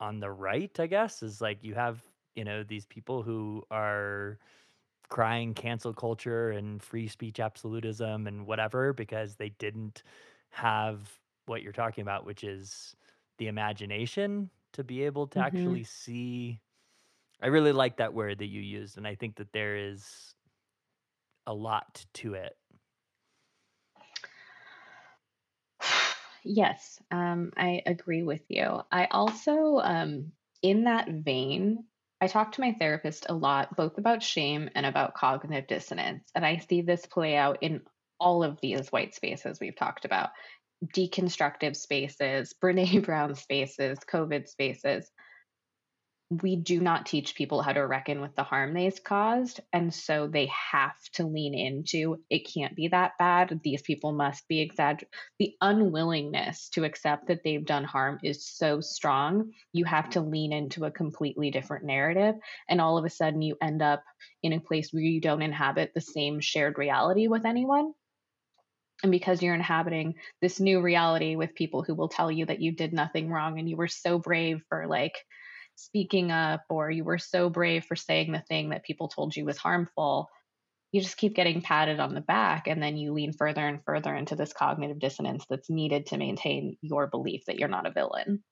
on the right, I guess, is like you have, you know, these people who are crying cancel culture and free speech absolutism and whatever because they didn't have what you're talking about, which is the imagination to be able to hmm actually see. I really like that word that you used, and I think that there is a lot to it. Yes, um, I agree with you. I also, um, in that vein, I talk to my therapist a lot, both about shame and about cognitive dissonance. And I see this play out in all of these white spaces we've talked about deconstructive spaces, Brene Brown spaces, COVID spaces we do not teach people how to reckon with the harm they've caused. And so they have to lean into it can't be that bad. These people must be exaggerated. The unwillingness to accept that they've done harm is so strong. You have to lean into a completely different narrative. And all of a sudden, you end up in a place where you don't inhabit the same shared reality with anyone. And because you're inhabiting this new reality with people who will tell you that you did nothing wrong and you were so brave for like speaking up or you were so brave for saying the thing that people told you was harmful, you just keep getting patted on the back and then you lean further and further into this cognitive dissonance that's needed to maintain your belief that you're not a villain.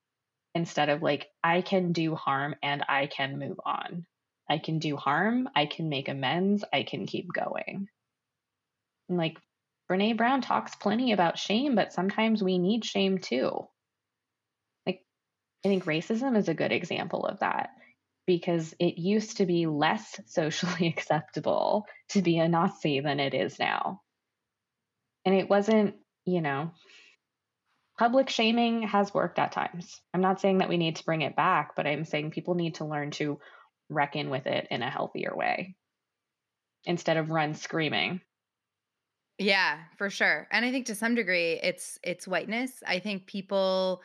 Instead of like, I can do harm and I can move on. I can do harm, I can make amends, I can keep going. And like Brene Brown talks plenty about shame, but sometimes we need shame too. I think racism is a good example of that because it used to be less socially acceptable to be a Nazi than it is now. And it wasn't, you know, public shaming has worked at times. I'm not saying that we need to bring it back, but I'm saying people need to learn to reckon with it in a healthier way instead of run screaming. Yeah, for sure. And I think to some degree it's it's whiteness. I think people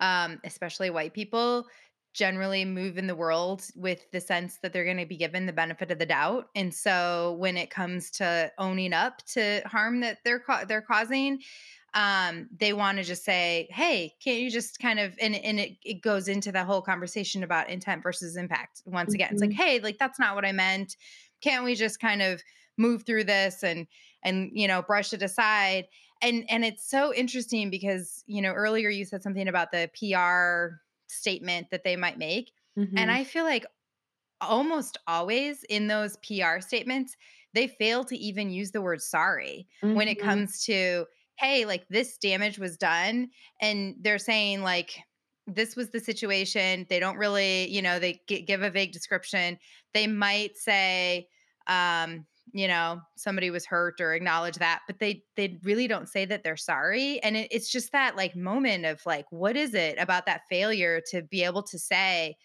um, especially white people, generally move in the world with the sense that they're going to be given the benefit of the doubt. And so when it comes to owning up to harm that they're ca- they're causing, um, they want to just say, "Hey, can't you just kind of?" And and it, it goes into the whole conversation about intent versus impact. Once again, it's like, Mhm. "Hey, like that's not what I meant. Can't we just kind of move through this and and you know brush it aside?" And and it's so interesting because you know earlier you said something about the PR statement that they might make and Mhm. I feel like almost always in those PR statements they fail to even use the word sorry when it Mhm. comes to hey like this damage was done and they're saying like this was the situation they don't really you know they gi- give a vague description they might say um you know somebody was hurt or acknowledge that but they they really don't say that they're sorry and it, it's just that like moment of like what is it about that failure to be able to say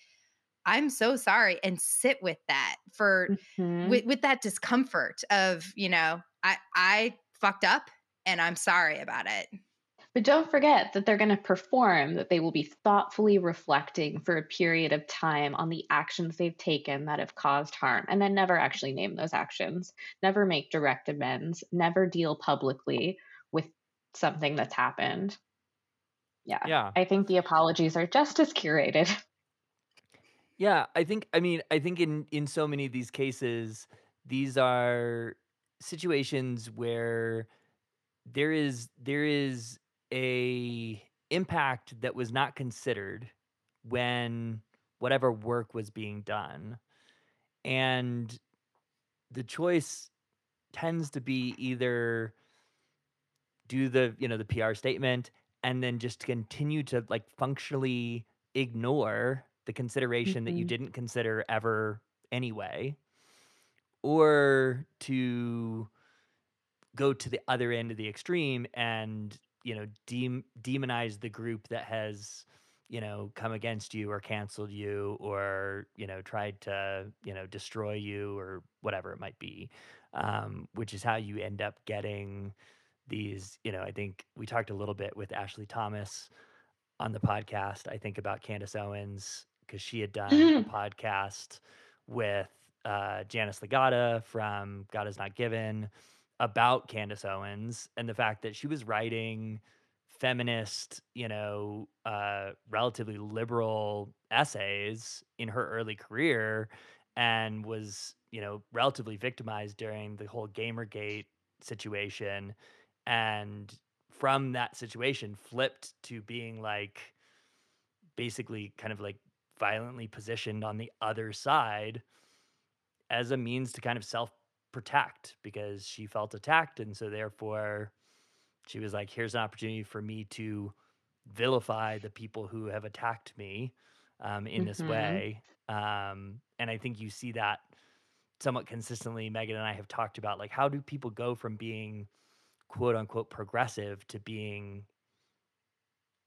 i'm so sorry and sit with that for Mhm. with, with that discomfort of you know i i fucked up and i'm sorry about it But don't forget that they're going to perform, that they will be thoughtfully reflecting for a period of time on the actions they've taken that have caused harm, and then never actually name those actions, never make direct amends, never deal publicly with something that's happened. Yeah, Yeah. I think the apologies are just as curated. Yeah, I think I mean, I think in in so many of these cases, these are situations where there is there is a impact that was not considered when whatever work was being done. And the choice tends to be either do the, you know, the PR statement and then just continue to like functionally ignore the consideration that you Mhm. didn't consider ever anyway, or to go to the other end of the extreme and, you know, dem- demonize the group that has, you know, come against you or canceled you or, you know, tried to, you know, destroy you or whatever it might be. Um, which is how you end up getting these, you know, I think we talked a little bit with Ashley Thomas on the podcast. I think about Candace Owens because she had done a podcast with uh, Janice Legata from God is Not Given about Candace Owens and the fact that she was writing feminist, you know, uh, relatively liberal essays in her early career and was, you know, relatively victimized during the whole Gamergate situation. And from that situation, flipped to being like basically kind of like violently positioned on the other side as a means to kind of self protect because she felt attacked. And so, therefore, she was like, here's an opportunity for me to vilify the people who have attacked me um, in this hmm way. Um, and I think you see that somewhat consistently. Megan and I have talked about like, how do people go from being quote unquote progressive to being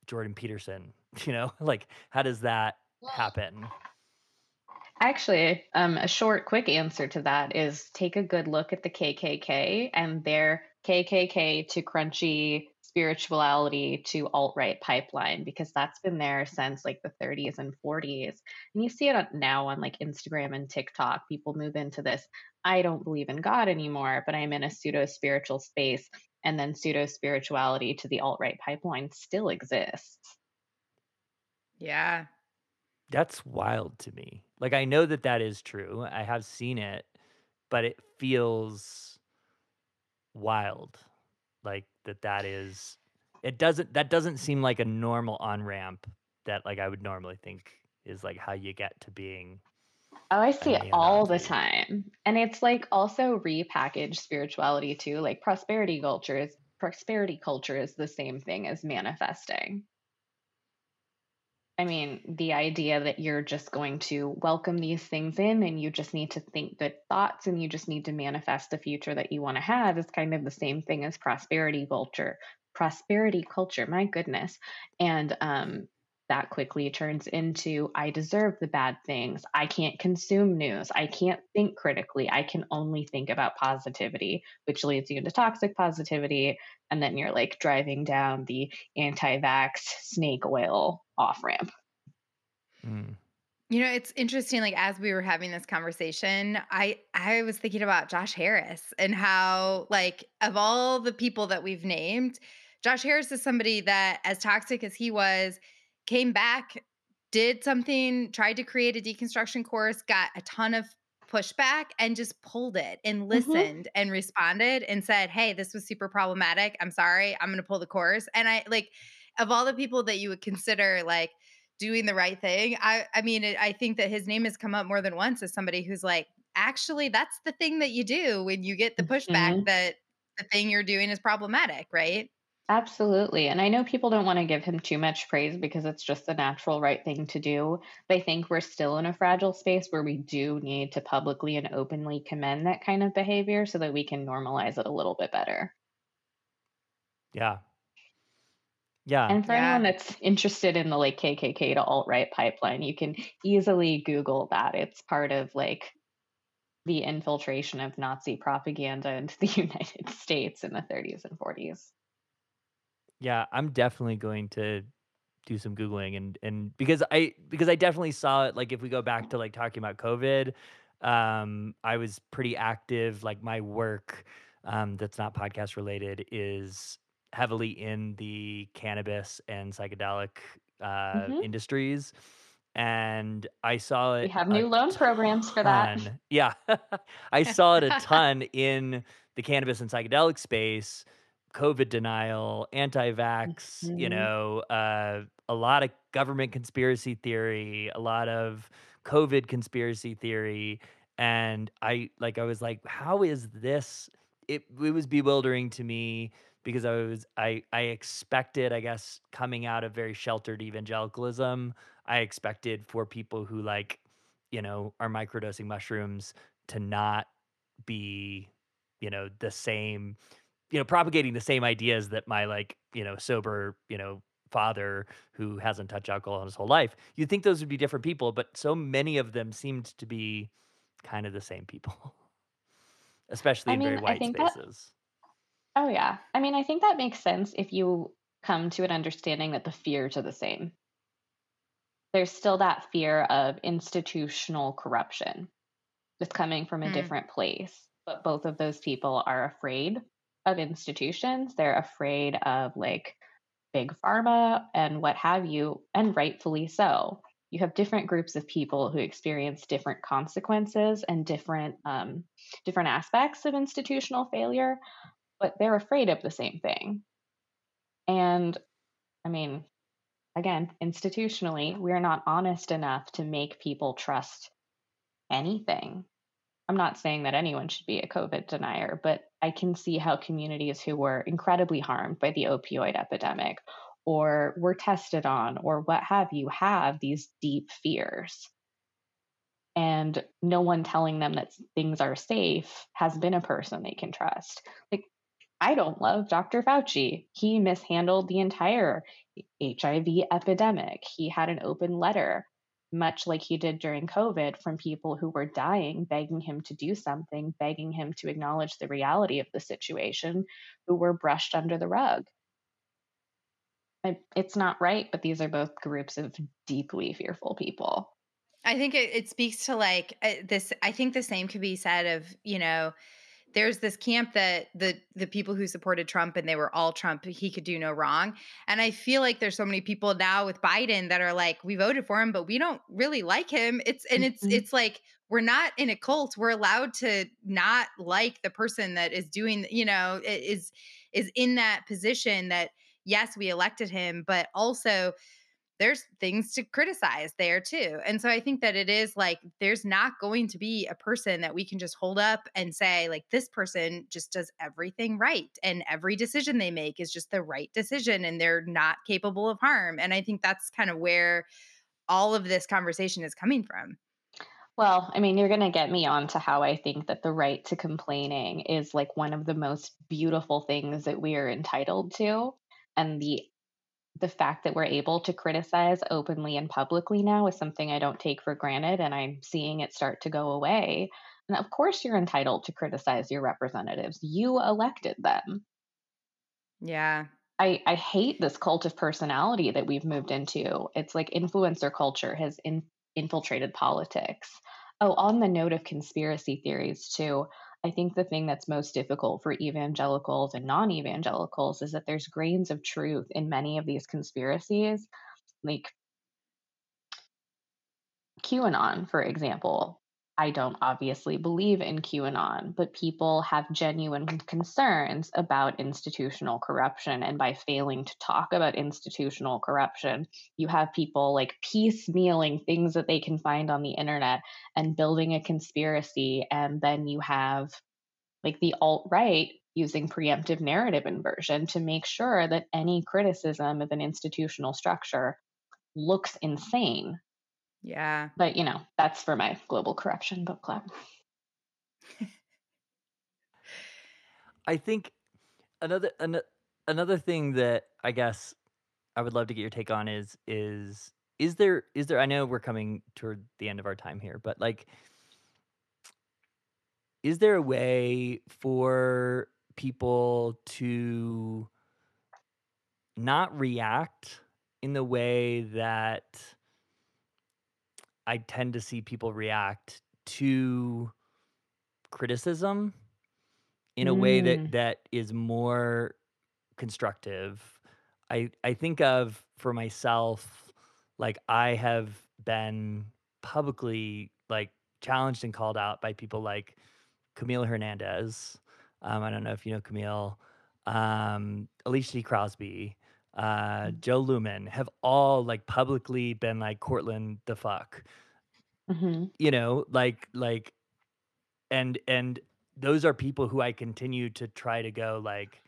Jordan Peterson? You know, like, how does that happen? Actually, um, a short, quick answer to that is take a good look at the KKK and their KKK to crunchy spirituality to alt right pipeline because that's been there since like the 30s and 40s. And you see it now on like Instagram and TikTok. People move into this I don't believe in God anymore, but I'm in a pseudo spiritual space. And then pseudo spirituality to the alt right pipeline still exists. Yeah. That's wild to me. Like, I know that that is true. I have seen it, but it feels wild. Like that that is it doesn't that doesn't seem like a normal on-ramp that like I would normally think is like how you get to being Oh, I see it all the time. And it's like also repackaged spirituality too. Like prosperity culture is prosperity culture is the same thing as manifesting. I mean, the idea that you're just going to welcome these things in and you just need to think good thoughts and you just need to manifest the future that you want to have is kind of the same thing as prosperity culture. Prosperity culture, my goodness. And um, that quickly turns into I deserve the bad things. I can't consume news. I can't think critically. I can only think about positivity, which leads you into toxic positivity. And then you're like driving down the anti vax snake oil off ramp. Mm. You know, it's interesting like as we were having this conversation, I I was thinking about Josh Harris and how like of all the people that we've named, Josh Harris is somebody that as toxic as he was, came back, did something, tried to create a deconstruction course, got a ton of pushback and just pulled it and hmm listened and responded and said, "Hey, this was super problematic. I'm sorry. I'm going to pull the course." And I like of all the people that you would consider like doing the right thing. I I mean, it, I think that his name has come up more than once as somebody who's like, actually, that's the thing that you do when you get the pushback hmm that the thing you're doing is problematic, right? Absolutely. And I know people don't want to give him too much praise because it's just the natural right thing to do. But I think we're still in a fragile space where we do need to publicly and openly commend that kind of behavior so that we can normalize it a little bit better. Yeah. Yeah. And for anyone that's interested in the like KKK to alt right pipeline, you can easily Google that. It's part of like the infiltration of Nazi propaganda into the United States in the 30s and 40s. Yeah, I'm definitely going to do some googling and and because I because I definitely saw it like if we go back to like talking about COVID, um I was pretty active like my work um that's not podcast related is heavily in the cannabis and psychedelic uh hmm industries and I saw it. We have new loan programs for that. Yeah. I saw it a ton in the cannabis and psychedelic space, COVID denial, anti-vax, you hmm know, uh, a lot of government conspiracy theory, a lot of COVID conspiracy theory. And I like I was like, how is this? It it was bewildering to me because I was I I expected, I guess, coming out of very sheltered evangelicalism, I expected for people who like, you know, are microdosing mushrooms to not be, you know, the same, you know, propagating the same ideas that my like, you know, sober, you know, father who hasn't touched alcohol in his whole life. You'd think those would be different people, but so many of them seemed to be kind of the same people, especially I in very mean, white think that, spaces. oh, yeah. I mean, I think that makes sense if you come to an understanding that the fears are the same. There's still that fear of institutional corruption that's coming from a Mm, different place. but both of those people are afraid of institutions. They're afraid of like big pharma and what have you, and rightfully so. You have different groups of people who experience different consequences and different um, different aspects of institutional failure, but they're afraid of the same thing. And I mean, again, institutionally, we're not honest enough to make people trust anything. I'm not saying that anyone should be a COVID denier, but I can see how communities who were incredibly harmed by the opioid epidemic or were tested on or what have you have these deep fears. And no one telling them that things are safe has been a person they can trust. Like, I don't love Dr. Fauci. He mishandled the entire HIV epidemic. He had an open letter much like he did during COVID, from people who were dying, begging him to do something, begging him to acknowledge the reality of the situation, who were brushed under the rug. It's not right, but these are both groups of deeply fearful people. I think it, it speaks to like uh, this. I think the same could be said of, you know, there's this camp that the the people who supported Trump and they were all Trump, he could do no wrong. And I feel like there's so many people now with Biden that are like, we voted for him, but we don't really like him. It's and it's mm-hmm. it's like we're not in a cult. We're allowed to not like the person that is doing, you know, is is in that position that yes, we elected him, but also there's things to criticize there too. And so I think that it is like there's not going to be a person that we can just hold up and say, like, this person just does everything right. And every decision they make is just the right decision and they're not capable of harm. And I think that's kind of where all of this conversation is coming from. Well, I mean, you're going to get me on to how I think that the right to complaining is like one of the most beautiful things that we are entitled to. And the the fact that we're able to criticize openly and publicly now is something I don't take for granted, and I'm seeing it start to go away. And of course, you're entitled to criticize your representatives. You elected them. Yeah. I, I hate this cult of personality that we've moved into. It's like influencer culture has in, infiltrated politics. Oh, on the note of conspiracy theories, too, I think the thing that's most difficult for evangelicals and non evangelicals is that there's grains of truth in many of these conspiracies. Like QAnon, for example. I don't obviously believe in QAnon, but people have genuine concerns about institutional corruption. And by failing to talk about institutional corruption, you have people like piecemealing things that they can find on the internet and building a conspiracy. And then you have like the alt right using preemptive narrative inversion to make sure that any criticism of an institutional structure looks insane yeah. But, you know, that's for my global corruption book club. I think another an, another thing that I guess I would love to get your take on is is is there is there I know we're coming toward the end of our time here, but like is there a way for people to not react in the way that I tend to see people react to criticism in a way that Mm. that is more constructive. I I think of for myself, like I have been publicly like challenged and called out by people like Camille Hernandez. Um, I don't know if you know Camille, um, Alicia Crosby, uh. Jo Luehmann have all like publicly been like Cortland the fuck, hmm you know, like like and and those are people who I continue to try to go like,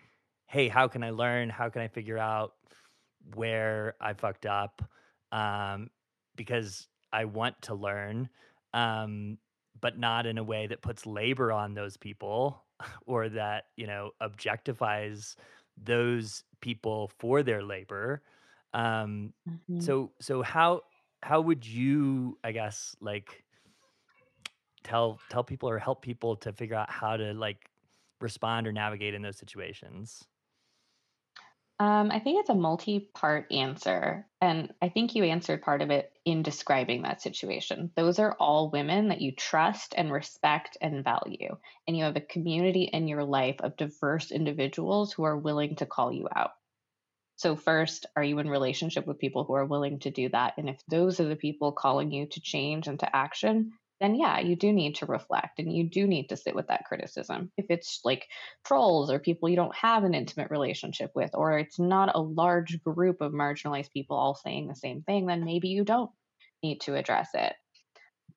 hey, how can I learn? How can I figure out where I fucked up? Um, because I want to learn, um, but not in a way that puts labor on those people or that you know objectifies those people for their labor. Um, hmm so so how how would you, I guess, like tell tell people or help people to figure out how to like respond or navigate in those situations? Um, I think it's a multi-part answer, and I think you answered part of it in describing that situation. Those are all women that you trust and respect and value, and you have a community in your life of diverse individuals who are willing to call you out. So first, are you in relationship with people who are willing to do that? And if those are the people calling you to change and to action, then yeah, you do need to reflect and you do need to sit with that criticism. If it's like trolls or people you don't have an intimate relationship with, or it's not a large group of marginalized people all saying the same thing, then maybe you don't need to address it.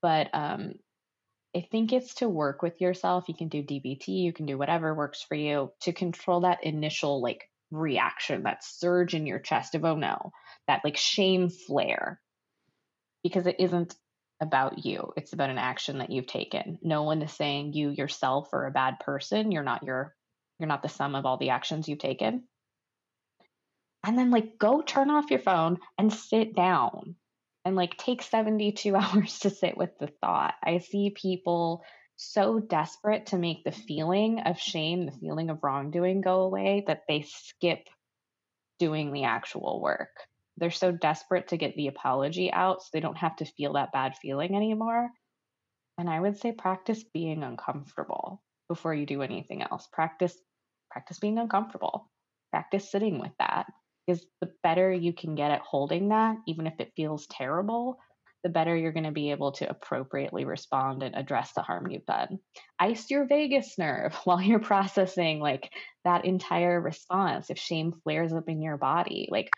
But um, I think it's to work with yourself. You can do DBT, you can do whatever works for you to control that initial like reaction, that surge in your chest of, oh no, that like shame flare. Because it isn't about you. It's about an action that you've taken. No one is saying you yourself are a bad person. You're not your you're not the sum of all the actions you've taken. And then like go turn off your phone and sit down and like take 72 hours to sit with the thought. I see people so desperate to make the feeling of shame, the feeling of wrongdoing go away that they skip doing the actual work they're so desperate to get the apology out so they don't have to feel that bad feeling anymore. And I would say practice being uncomfortable before you do anything else. Practice practice being uncomfortable. Practice sitting with that. Because the better you can get at holding that, even if it feels terrible, the better you're going to be able to appropriately respond and address the harm you've done. Ice your vagus nerve while you're processing like that entire response. If shame flares up in your body, like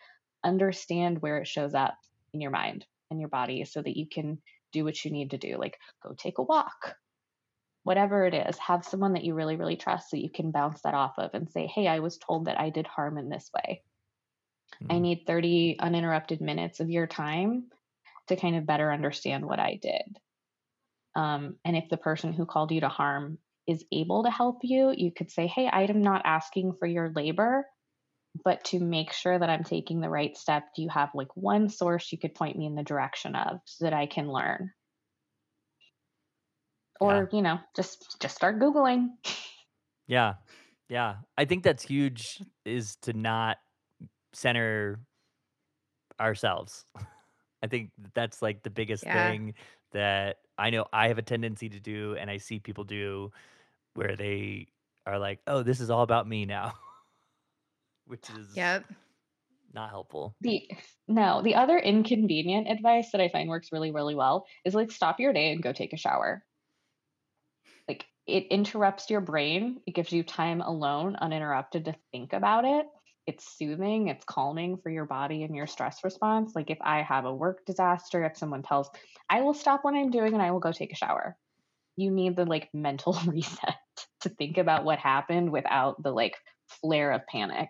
understand where it shows up in your mind and your body so that you can do what you need to do like go take a walk whatever it is. Have someone that you really really trust so you can bounce that off of and say hey i was told that i did harm in this way. Mm-hmm. i need 30 uninterrupted minutes of your time to kind of better understand what i did. Um, and if the person who called you to harm is able to help you you could say hey i'm not asking for your labor but to make sure that I'm taking the right step, do you have like one source you could point me in the direction of so that I can learn? Or, yeah. you know, just just start googling. Yeah. Yeah. I think that's huge is to not center ourselves. I think that's like the biggest yeah. thing that I know I have a tendency to do and I see people do where they are like, "Oh, this is all about me now." Which is yep not helpful. The no, the other inconvenient advice that I find works really, really well is like stop your day and go take a shower. Like it interrupts your brain. It gives you time alone, uninterrupted to think about it. It's soothing, it's calming for your body and your stress response. Like if I have a work disaster, if someone tells, I will stop what I'm doing and I will go take a shower. You need the like mental reset to think about what happened without the like flare of panic.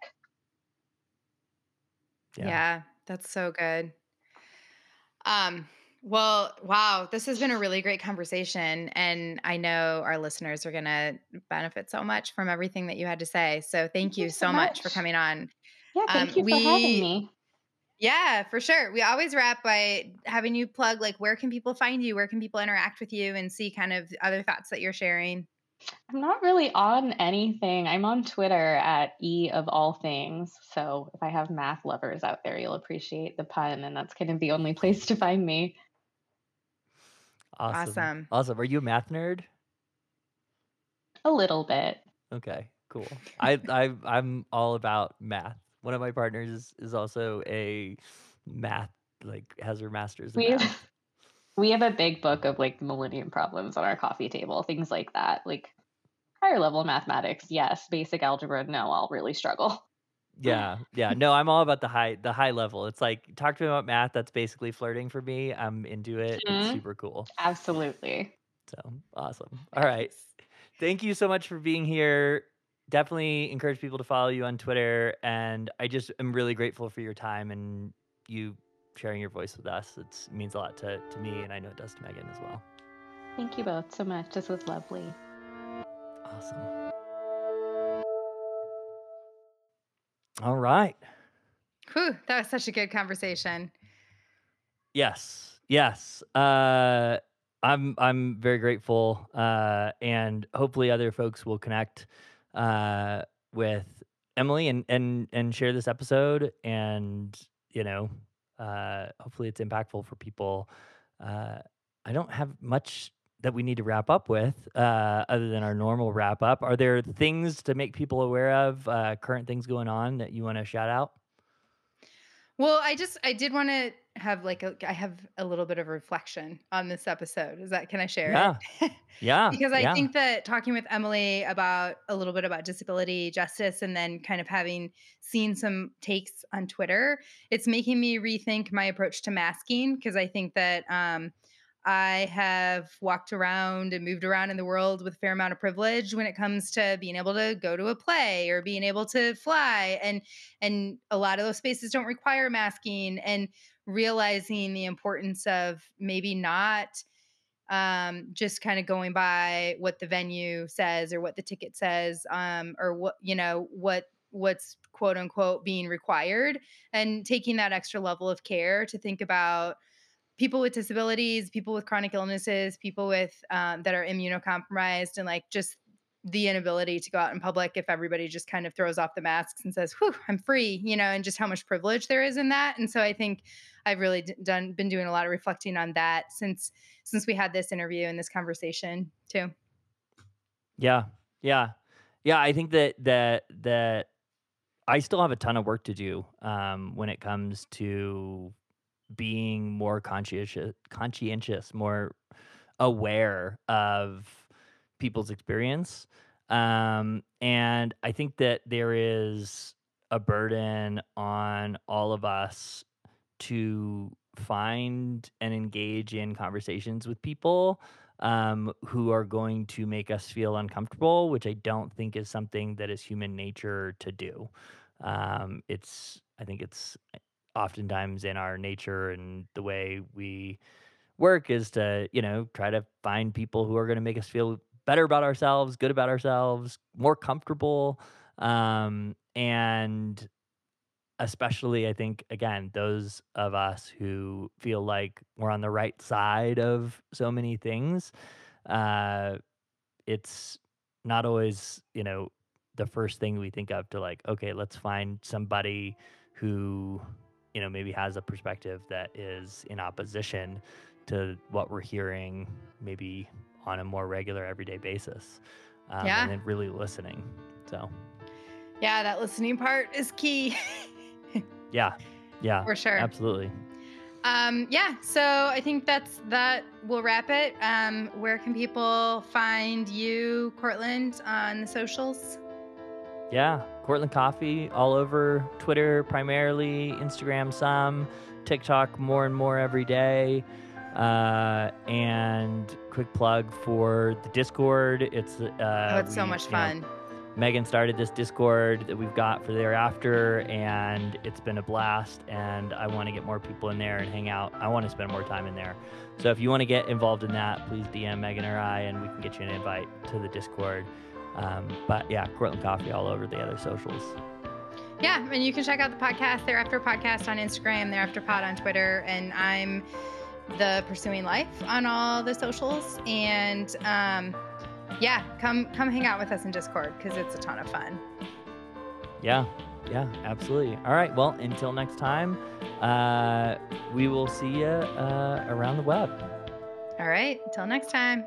Yeah. Yeah, that's so good. Um, well, wow, this has been a really great conversation. And I know our listeners are going to benefit so much from everything that you had to say. So thank, thank you, so much. much. for coming on. Yeah, thank um, you we, for having me. Yeah, for sure. We always wrap by having you plug like where can people find you? Where can people interact with you and see kind of other thoughts that you're sharing? I'm not really on anything. I'm on Twitter at E of all things. So if I have math lovers out there, you'll appreciate the pun. And that's kind of the only place to find me. Awesome. Awesome. awesome. Are you a math nerd? A little bit. Okay, cool. I, I I'm all about math. One of my partners is, is also a math like has her master's in we math. We have a big book of like millennium problems on our coffee table, things like that. Like higher level mathematics, yes. Basic algebra, no, I'll really struggle. Yeah, yeah. No, I'm all about the high the high level. It's like talk to me about math. That's basically flirting for me. I'm into it. Mm-hmm. It's super cool. Absolutely. So awesome. All right. Thank you so much for being here. Definitely encourage people to follow you on Twitter. And I just am really grateful for your time and you sharing your voice with us. It means a lot to, to me, and I know it does to Megan as well. Thank you both so much. This was lovely. Awesome. All right. Whew, that was such a good conversation. Yes. Yes. Uh, I'm I'm very grateful, uh, and hopefully other folks will connect uh, with Emily, and and and share this episode, and you know, uh, hopefully it's impactful for people. Uh, I don't have much that we need to wrap up with, uh, other than our normal wrap up. Are there things to make people aware of, uh, current things going on that you want to shout out? Well, I just I did want to have like a I have a little bit of reflection on this episode. Is that can I share Yeah, it? yeah, because I yeah, think that talking with Emily about a little bit about disability justice and then kind of having seen some takes on Twitter, it's making me rethink my approach to masking because I think that um I have walked around and moved around in the world with a fair amount of privilege when it comes to being able to go to a play or being able to fly and and a lot of those spaces don't require masking and realizing the importance of maybe not um, just kind of going by what the venue says or what the ticket says um, or what you know what what's quote unquote being required and taking that extra level of care to think about people with disabilities, people with chronic illnesses, people with um, that are immunocompromised, and like just the inability to go out in public if everybody just kind of throws off the masks and says, "Whew, I'm free," you know, and just how much privilege there is in that. And so I think I've really done been doing a lot of reflecting on that since since we had this interview and this conversation too. yeah, yeah, yeah. I think that that that I still have a ton of work to do um, when it comes to being more conscientious, conscientious, more aware of people's experience. Um, and I think that there is a burden on all of us to find and engage in conversations with people um, who are going to make us feel uncomfortable, which I don't think is something that is human nature to do. Um, it's, I think it's oftentimes in our nature and the way we work is to, you know, try to find people who are going to make us feel better about ourselves, good about ourselves, more comfortable. Um, and especially, I think, again, those of us who feel like we're on the right side of so many things, uh, it's not always, you know, the first thing we think of to like, okay, let's find somebody who, you know, maybe has a perspective that is in opposition to what we're hearing, maybe on a more regular everyday basis, um, Yeah. and then really listening. So, Yeah, that listening part is key yeah, yeah, for sure. absolutely. Um, yeah, so I think that's that will wrap it. Um, where can people find you, Cortland, on the socials? Yeah, Cortland Coffee all over Twitter primarily, Instagram some, TikTok more and more every day. Uh, and quick plug for the Discord. It's uh, oh, it's so much you know, fun. Megan started this Discord that we've got for thereafter, and it's been a blast. And I want to get more people in there and hang out. I want to spend more time in there. So if you want to get involved in that, please DM Megan or I, and we can get you an invite to the Discord. Um, but yeah, Cortland Coffee all over the other socials. Yeah, and you can check out the podcast, Thereafter Podcast on Instagram, Thereafter Pod on Twitter, and I'm the Pursuing Life on all the socials. And um, yeah, come come hang out with us in Discord because it's a ton of fun. Yeah, yeah, absolutely. All right. Well, until next time, uh, we will see you uh, around the web. All right, until next time.